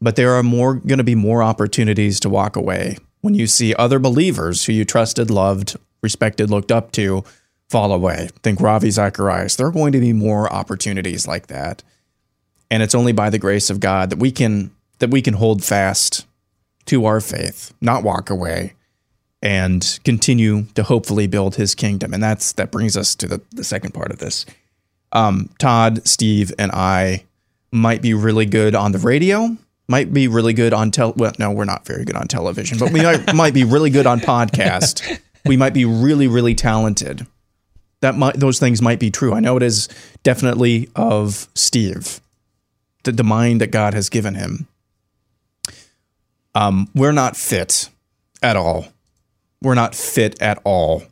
but there are more going to be more opportunities to walk away when you see other believers who you trusted, loved, respected, looked up to fall away. Think Ravi Zacharias. There are going to be more opportunities like that. And it's only by the grace of God that we can that we can hold fast to our faith, not walk away, and continue to hopefully build his kingdom. And that's that brings us to the, the second part of this. Um, Todd, Steve, and I might be really good on the radio, might be really good on tel. Well, no, we're not very good on television, but we might, might be really good on podcast. We might be really, really talented. That might, those things might be true. I know it is definitely of Steve, the, the mind that God has given him. Um, we're not fit at all. We're not fit at all.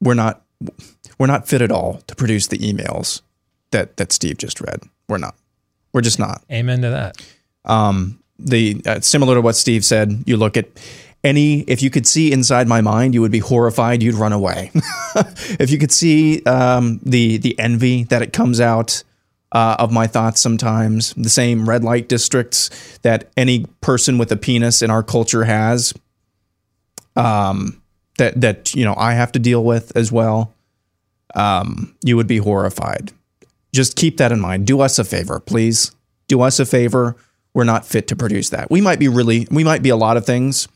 We're not we're not fit at all to produce the emails that that Steve just read. We're not. We're just not. Amen to that. Um, the uh, similar to what Steve said. You look at any. If you could see inside my mind, you would be horrified. You'd run away. if you could see um, the the envy that it comes out uh, of my thoughts sometimes, the same red light districts that any person with a penis in our culture has. Um, that that you know I have to deal with as well. Um, you would be horrified just keep that in mind. Do us a favor, please. Do us a favor. We're not fit to produce that. We might be really, we might be a lot of things.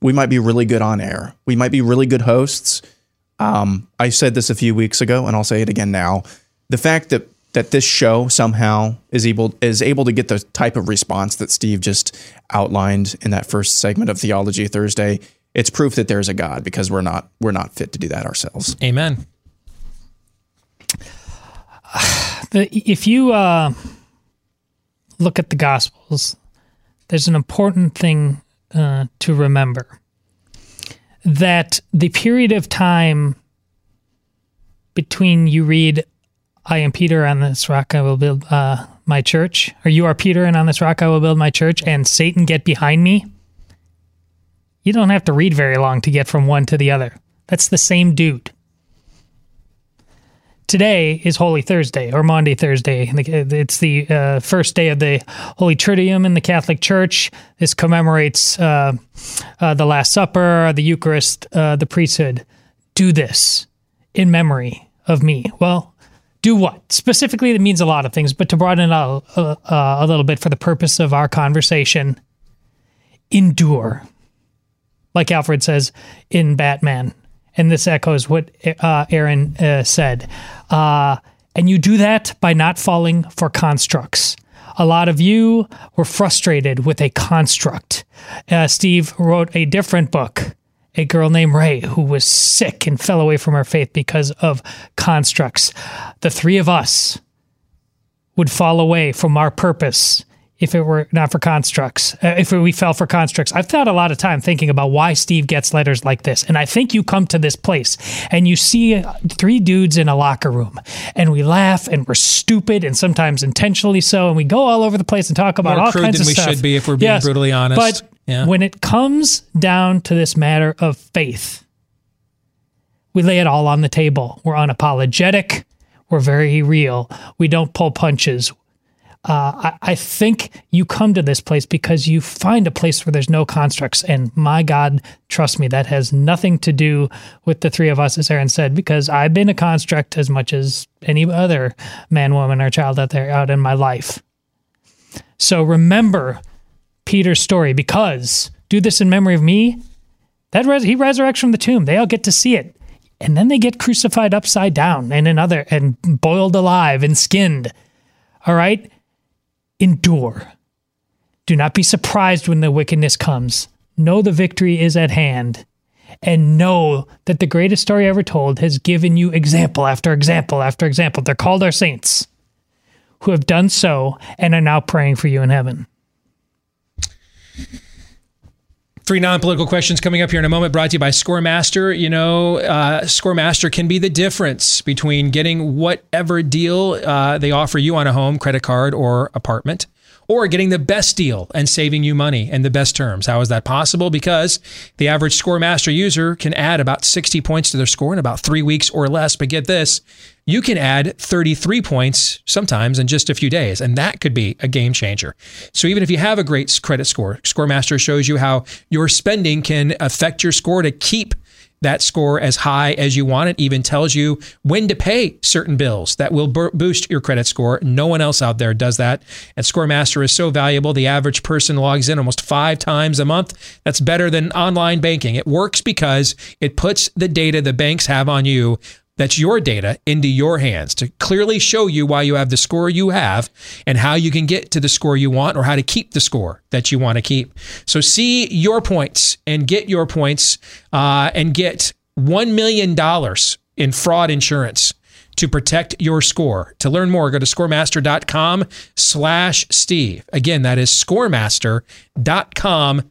We might be really good on air. We might be really good hosts. Um, I said this a few weeks ago, and I'll say it again now. The fact that that this show somehow is able is able to get the type of response that Steve just outlined in that first segment of Theology Thursday, it's proof that there's a God because we're not we're not fit to do that ourselves. Amen. If you uh, look at the Gospels, there's an important thing uh, to remember that the period of time between you read, I am Peter, on this rock I will build uh, my church, or you are Peter, and on this rock I will build my church, and Satan get behind me, you don't have to read very long to get from one to the other. That's the same dude today is Holy Thursday or Maundy Thursday. It's the uh, first day of the Holy Triduum in the Catholic Church. This commemorates uh, uh, the Last Supper, the Eucharist, uh, the priesthood. Do this in memory of me. Well, do what? Specifically, it means a lot of things, but to broaden it out uh, uh, a little bit for the purpose of our conversation, endure. Like Alfred says in Batman, and this echoes what uh, Aaron uh, said. Uh, and you do that by not falling for constructs. A lot of you were frustrated with a construct. Uh, Steve wrote a different book. A girl named Ray who was sick and fell away from her faith because of constructs. The three of us would fall away from our purpose if it were not for constructs, uh, if we fell for constructs. I've thought a lot of time thinking about why Steve gets letters like this. And I think you come to this place and you see uh, three dudes in a locker room and we laugh and we're stupid and sometimes intentionally so. And we go all over the place and talk about More all crude kinds than of we stuff. should be if we're being brutally honest. But Yeah. when it comes down to this matter of faith, we lay it all on the table. We're unapologetic. We're very real. We don't pull punches. Uh, I, I think you come to this place because you find a place where there's no constructs. And my God, trust me, that has nothing to do with the three of us, as Aaron said, because I've been a construct as much as any other man, woman, or child out there out in my life. So remember Peter's story because do this in memory of me. That res- he resurrects from the tomb. They all get to see it. And then they get crucified upside down and another and boiled alive and skinned. All right? Endure. Do not be surprised when the wickedness comes. Know the victory is at hand. And know that the greatest story ever told has given you example after example after example. They're called our saints who have done so and are now praying for you in heaven. Three non political questions coming up here in a moment, brought to you by Scoremaster. You know, uh, Scoremaster can be the difference between getting whatever deal uh, they offer you on a home, credit card, or apartment, or getting the best deal and saving you money and the best terms. How is that possible? Because the average Scoremaster user can add about 60 points to their score in about three weeks or less. But get this, you can add 33 points sometimes in just a few days, and that could be a game changer. So even if you have a great credit score, Scoremaster shows you how your spending can affect your score to keep that score as high as you want it even tells you when to pay certain bills that will bo- boost your credit score. No one else out there does that. And scoremaster is so valuable the average person logs in almost five times a month. That's better than online banking. It works because it puts the data the banks have on you that's your data into your hands to clearly show you why you have the score you have and how you can get to the score you want or how to keep the score that you want to keep. So see your points and get your points uh, and get $1 million in fraud insurance to protect your score. To learn more, go to scoremaster.com slash Steve. Again, that is scoremaster.com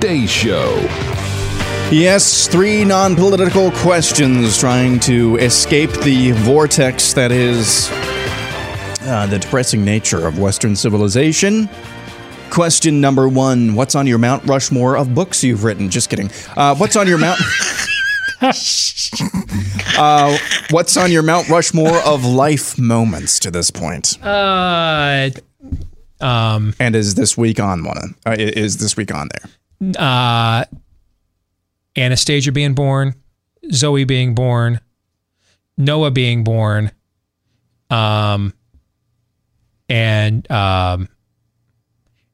Deace Show. Yes, three non political questions trying to escape the vortex that is uh, the depressing nature of Western civilization. Question number one What's on your Mount Rushmore of books you've written? Just kidding. Uh, what's on your Mount. uh, what's on your Mount Rushmore of life moments to this point? Uh, um, and is this week on one? Uh, is this week on there? Uh, Anastasia being born, Zoe being born, Noah being born, um, and um,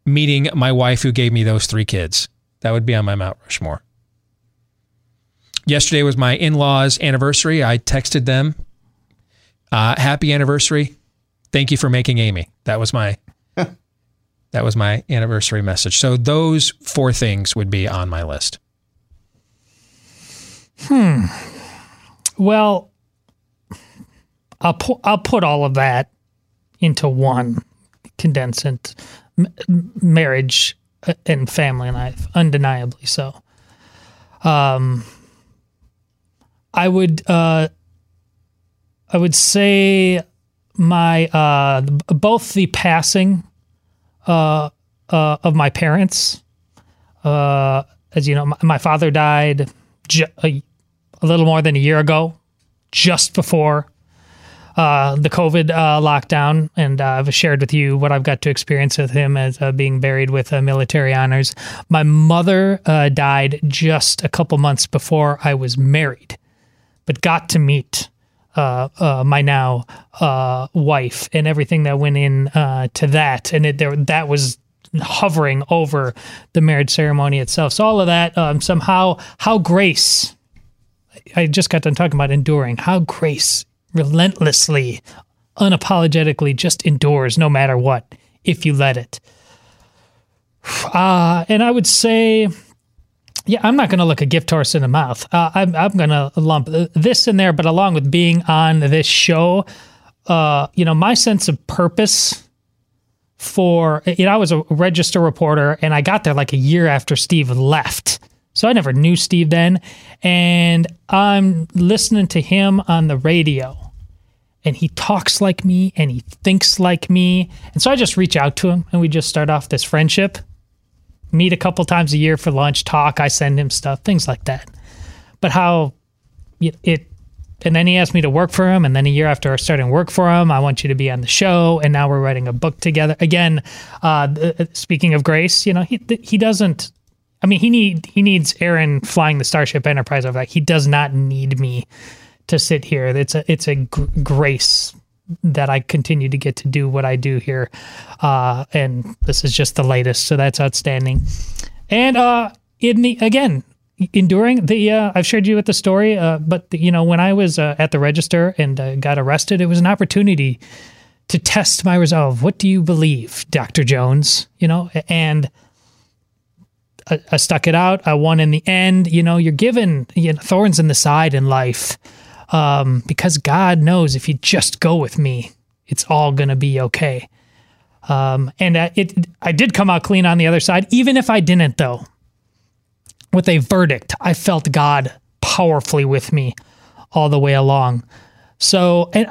meeting my wife who gave me those three kids. That would be on my Mount Rushmore. Yesterday was my in laws' anniversary. I texted them, uh, "Happy anniversary! Thank you for making Amy." That was my that was my anniversary message. So those four things would be on my list. Hmm. Well, I'll put I'll put all of that into one condensed M- marriage uh, and family life, undeniably so. Um, I would uh, I would say my uh, both the passing uh, uh, of my parents. Uh, as you know, my, my father died ju- a, a little more than a year ago, just before uh, the COVID uh, lockdown, and I've shared with you what I've got to experience with him as being buried with military honors. My mother died just a couple months before I was married, but got to meet uh, uh, my now uh, wife and everything that went in uh, to that, and it, there that was hovering over the marriage ceremony itself. So all of that um, somehow, how grace. I just got done talking about enduring. How grace relentlessly, unapologetically just endures no matter what if you let it. Uh, and I would say, yeah, I'm not going to look a gift horse in the mouth. Uh, I'm, I'm going to lump this in there, but along with being on this show, uh, you know, my sense of purpose for, you know, I was a register reporter and I got there like a year after Steve left. So I never knew Steve then. And I'm listening to him on the radio and he talks like me and he thinks like me. And so I just reach out to him and we just start off this friendship. Meet a couple times a year for lunch, talk, I send him stuff, things like that. But how it, it and then he asked me to work for him and then a year after I started work for him, I want you to be on the show and now we're writing a book together. Again, uh, speaking of grace, you know, he he doesn't I mean, he need he needs Aaron flying the Starship Enterprise over that. He does not need me to sit here. It's a it's a gr- grace that I continue to get to do what I do here, uh, and this is just the latest, so that's outstanding. And uh, in the again, enduring the uh, I've shared you with the story, uh, but the, you know when I was uh, at the register and uh, got arrested, it was an opportunity to test my resolve. What do you believe, Doctor Jones? You know, and I, I, stuck it out. I won in the end. You know, you're given you know, thorns in the side in life um, because God knows if you just go with me, it's all going to be okay. Um, and it, I did come out clean on the other side, even if I didn't, though. With a verdict, I felt God powerfully with me all the way along. So, and,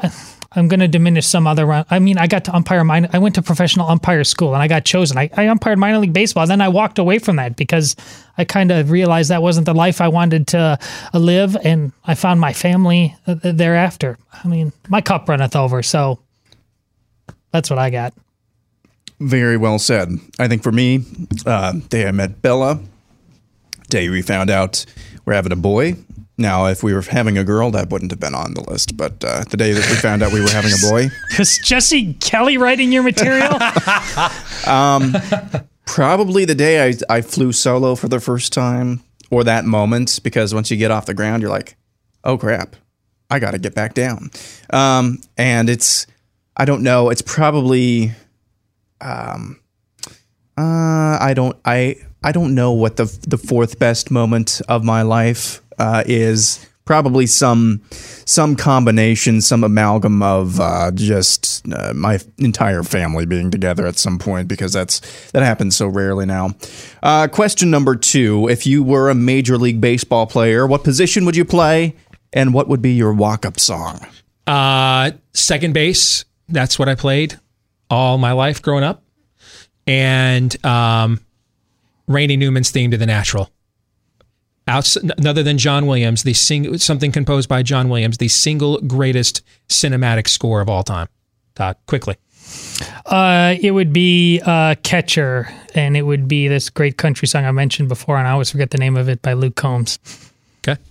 I'm going to diminish some other round. I mean, I got to umpire minor. I went to professional umpire school and I got chosen. I, I umpired minor league baseball. Then I walked away from that because I kind of realized that wasn't the life I wanted to uh, live. And I found my family uh, thereafter. I mean, my cup runneth over. So that's what I got. Very well said. I think for me, uh, day I met Bella, day we found out we're having a boy, now, if we were having a girl, that wouldn't have been on the list. But uh, the day that we found out we were having a boy, is Jesse Kelly writing your material? um, probably the day I, I flew solo for the first time, or that moment, because once you get off the ground, you're like, oh crap, I got to get back down. Um, and it's, I don't know, it's probably, um, uh, I don't, I, I don't know what the the fourth best moment of my life uh, is probably some some combination, some amalgam of uh, just uh, my entire family being together at some point because that's that happens so rarely now. Uh, question number two: If you were a major league baseball player, what position would you play, and what would be your walk-up song? Uh, second base. That's what I played all my life growing up, and um, Newman's theme to The Natural. Outs, other than John Williams, the sing, something composed by John Williams, the single greatest cinematic score of all time. Todd, quickly. Uh, it would be uh, Catcher, and it would be this great country song I mentioned before, and I always forget the name of it by Luke Combs. Okay.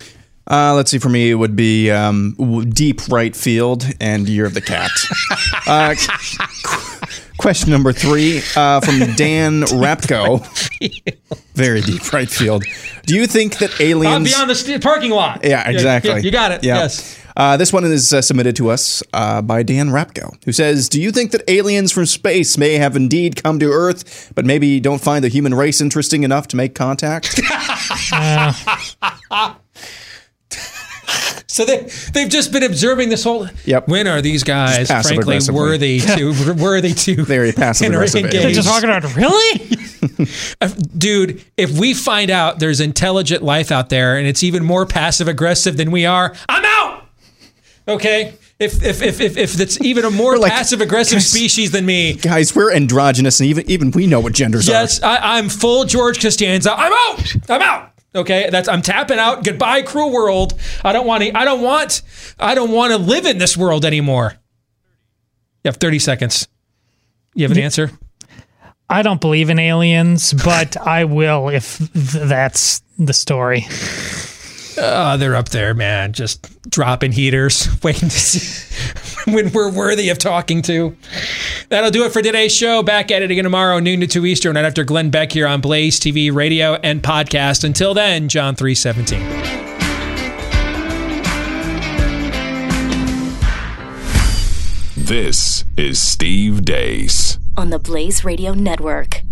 Uh, let's see. For me, it would be um, deep right field and Year of the Cat. uh, question number three uh, from Dan Rapko. Very deep right field. Do you think that aliens beyond the st- parking lot? Yeah, exactly. Yeah, you got it. Yeah. Yes. Uh, this one is uh, submitted to us uh, by Dan Rapko, who says, "Do you think that aliens from space may have indeed come to Earth, but maybe don't find the human race interesting enough to make contact?" So they they've just been observing this whole. Yep. When are these guys, frankly, worthy to worthy to very passive aggressive? They're just walking around. Really, dude? If we find out there's intelligent life out there and it's even more passive aggressive than we are, I'm out. Okay. If if if if, if it's even a more like, passive aggressive species than me, guys, we're androgynous, and even even we know what genders yes, are. Yes, I'm full George Costanza. I'm out. I'm out. Okay, that's I'm tapping out. Goodbye, cruel world. I don't want to. I don't want. I don't want to live in this world anymore. You have 30 seconds. You have an answer? I don't believe in aliens, but I will if th- that's the story. Uh, they're up there, man. Just dropping heaters, waiting to see when we're worthy of talking to. That'll do it for today's show. Back at it again tomorrow, noon to 2 Eastern, right after Glenn Beck here on Blaze TV, radio, and podcast. Until then, John 317. This is Steve Deace. on the Blaze Radio Network.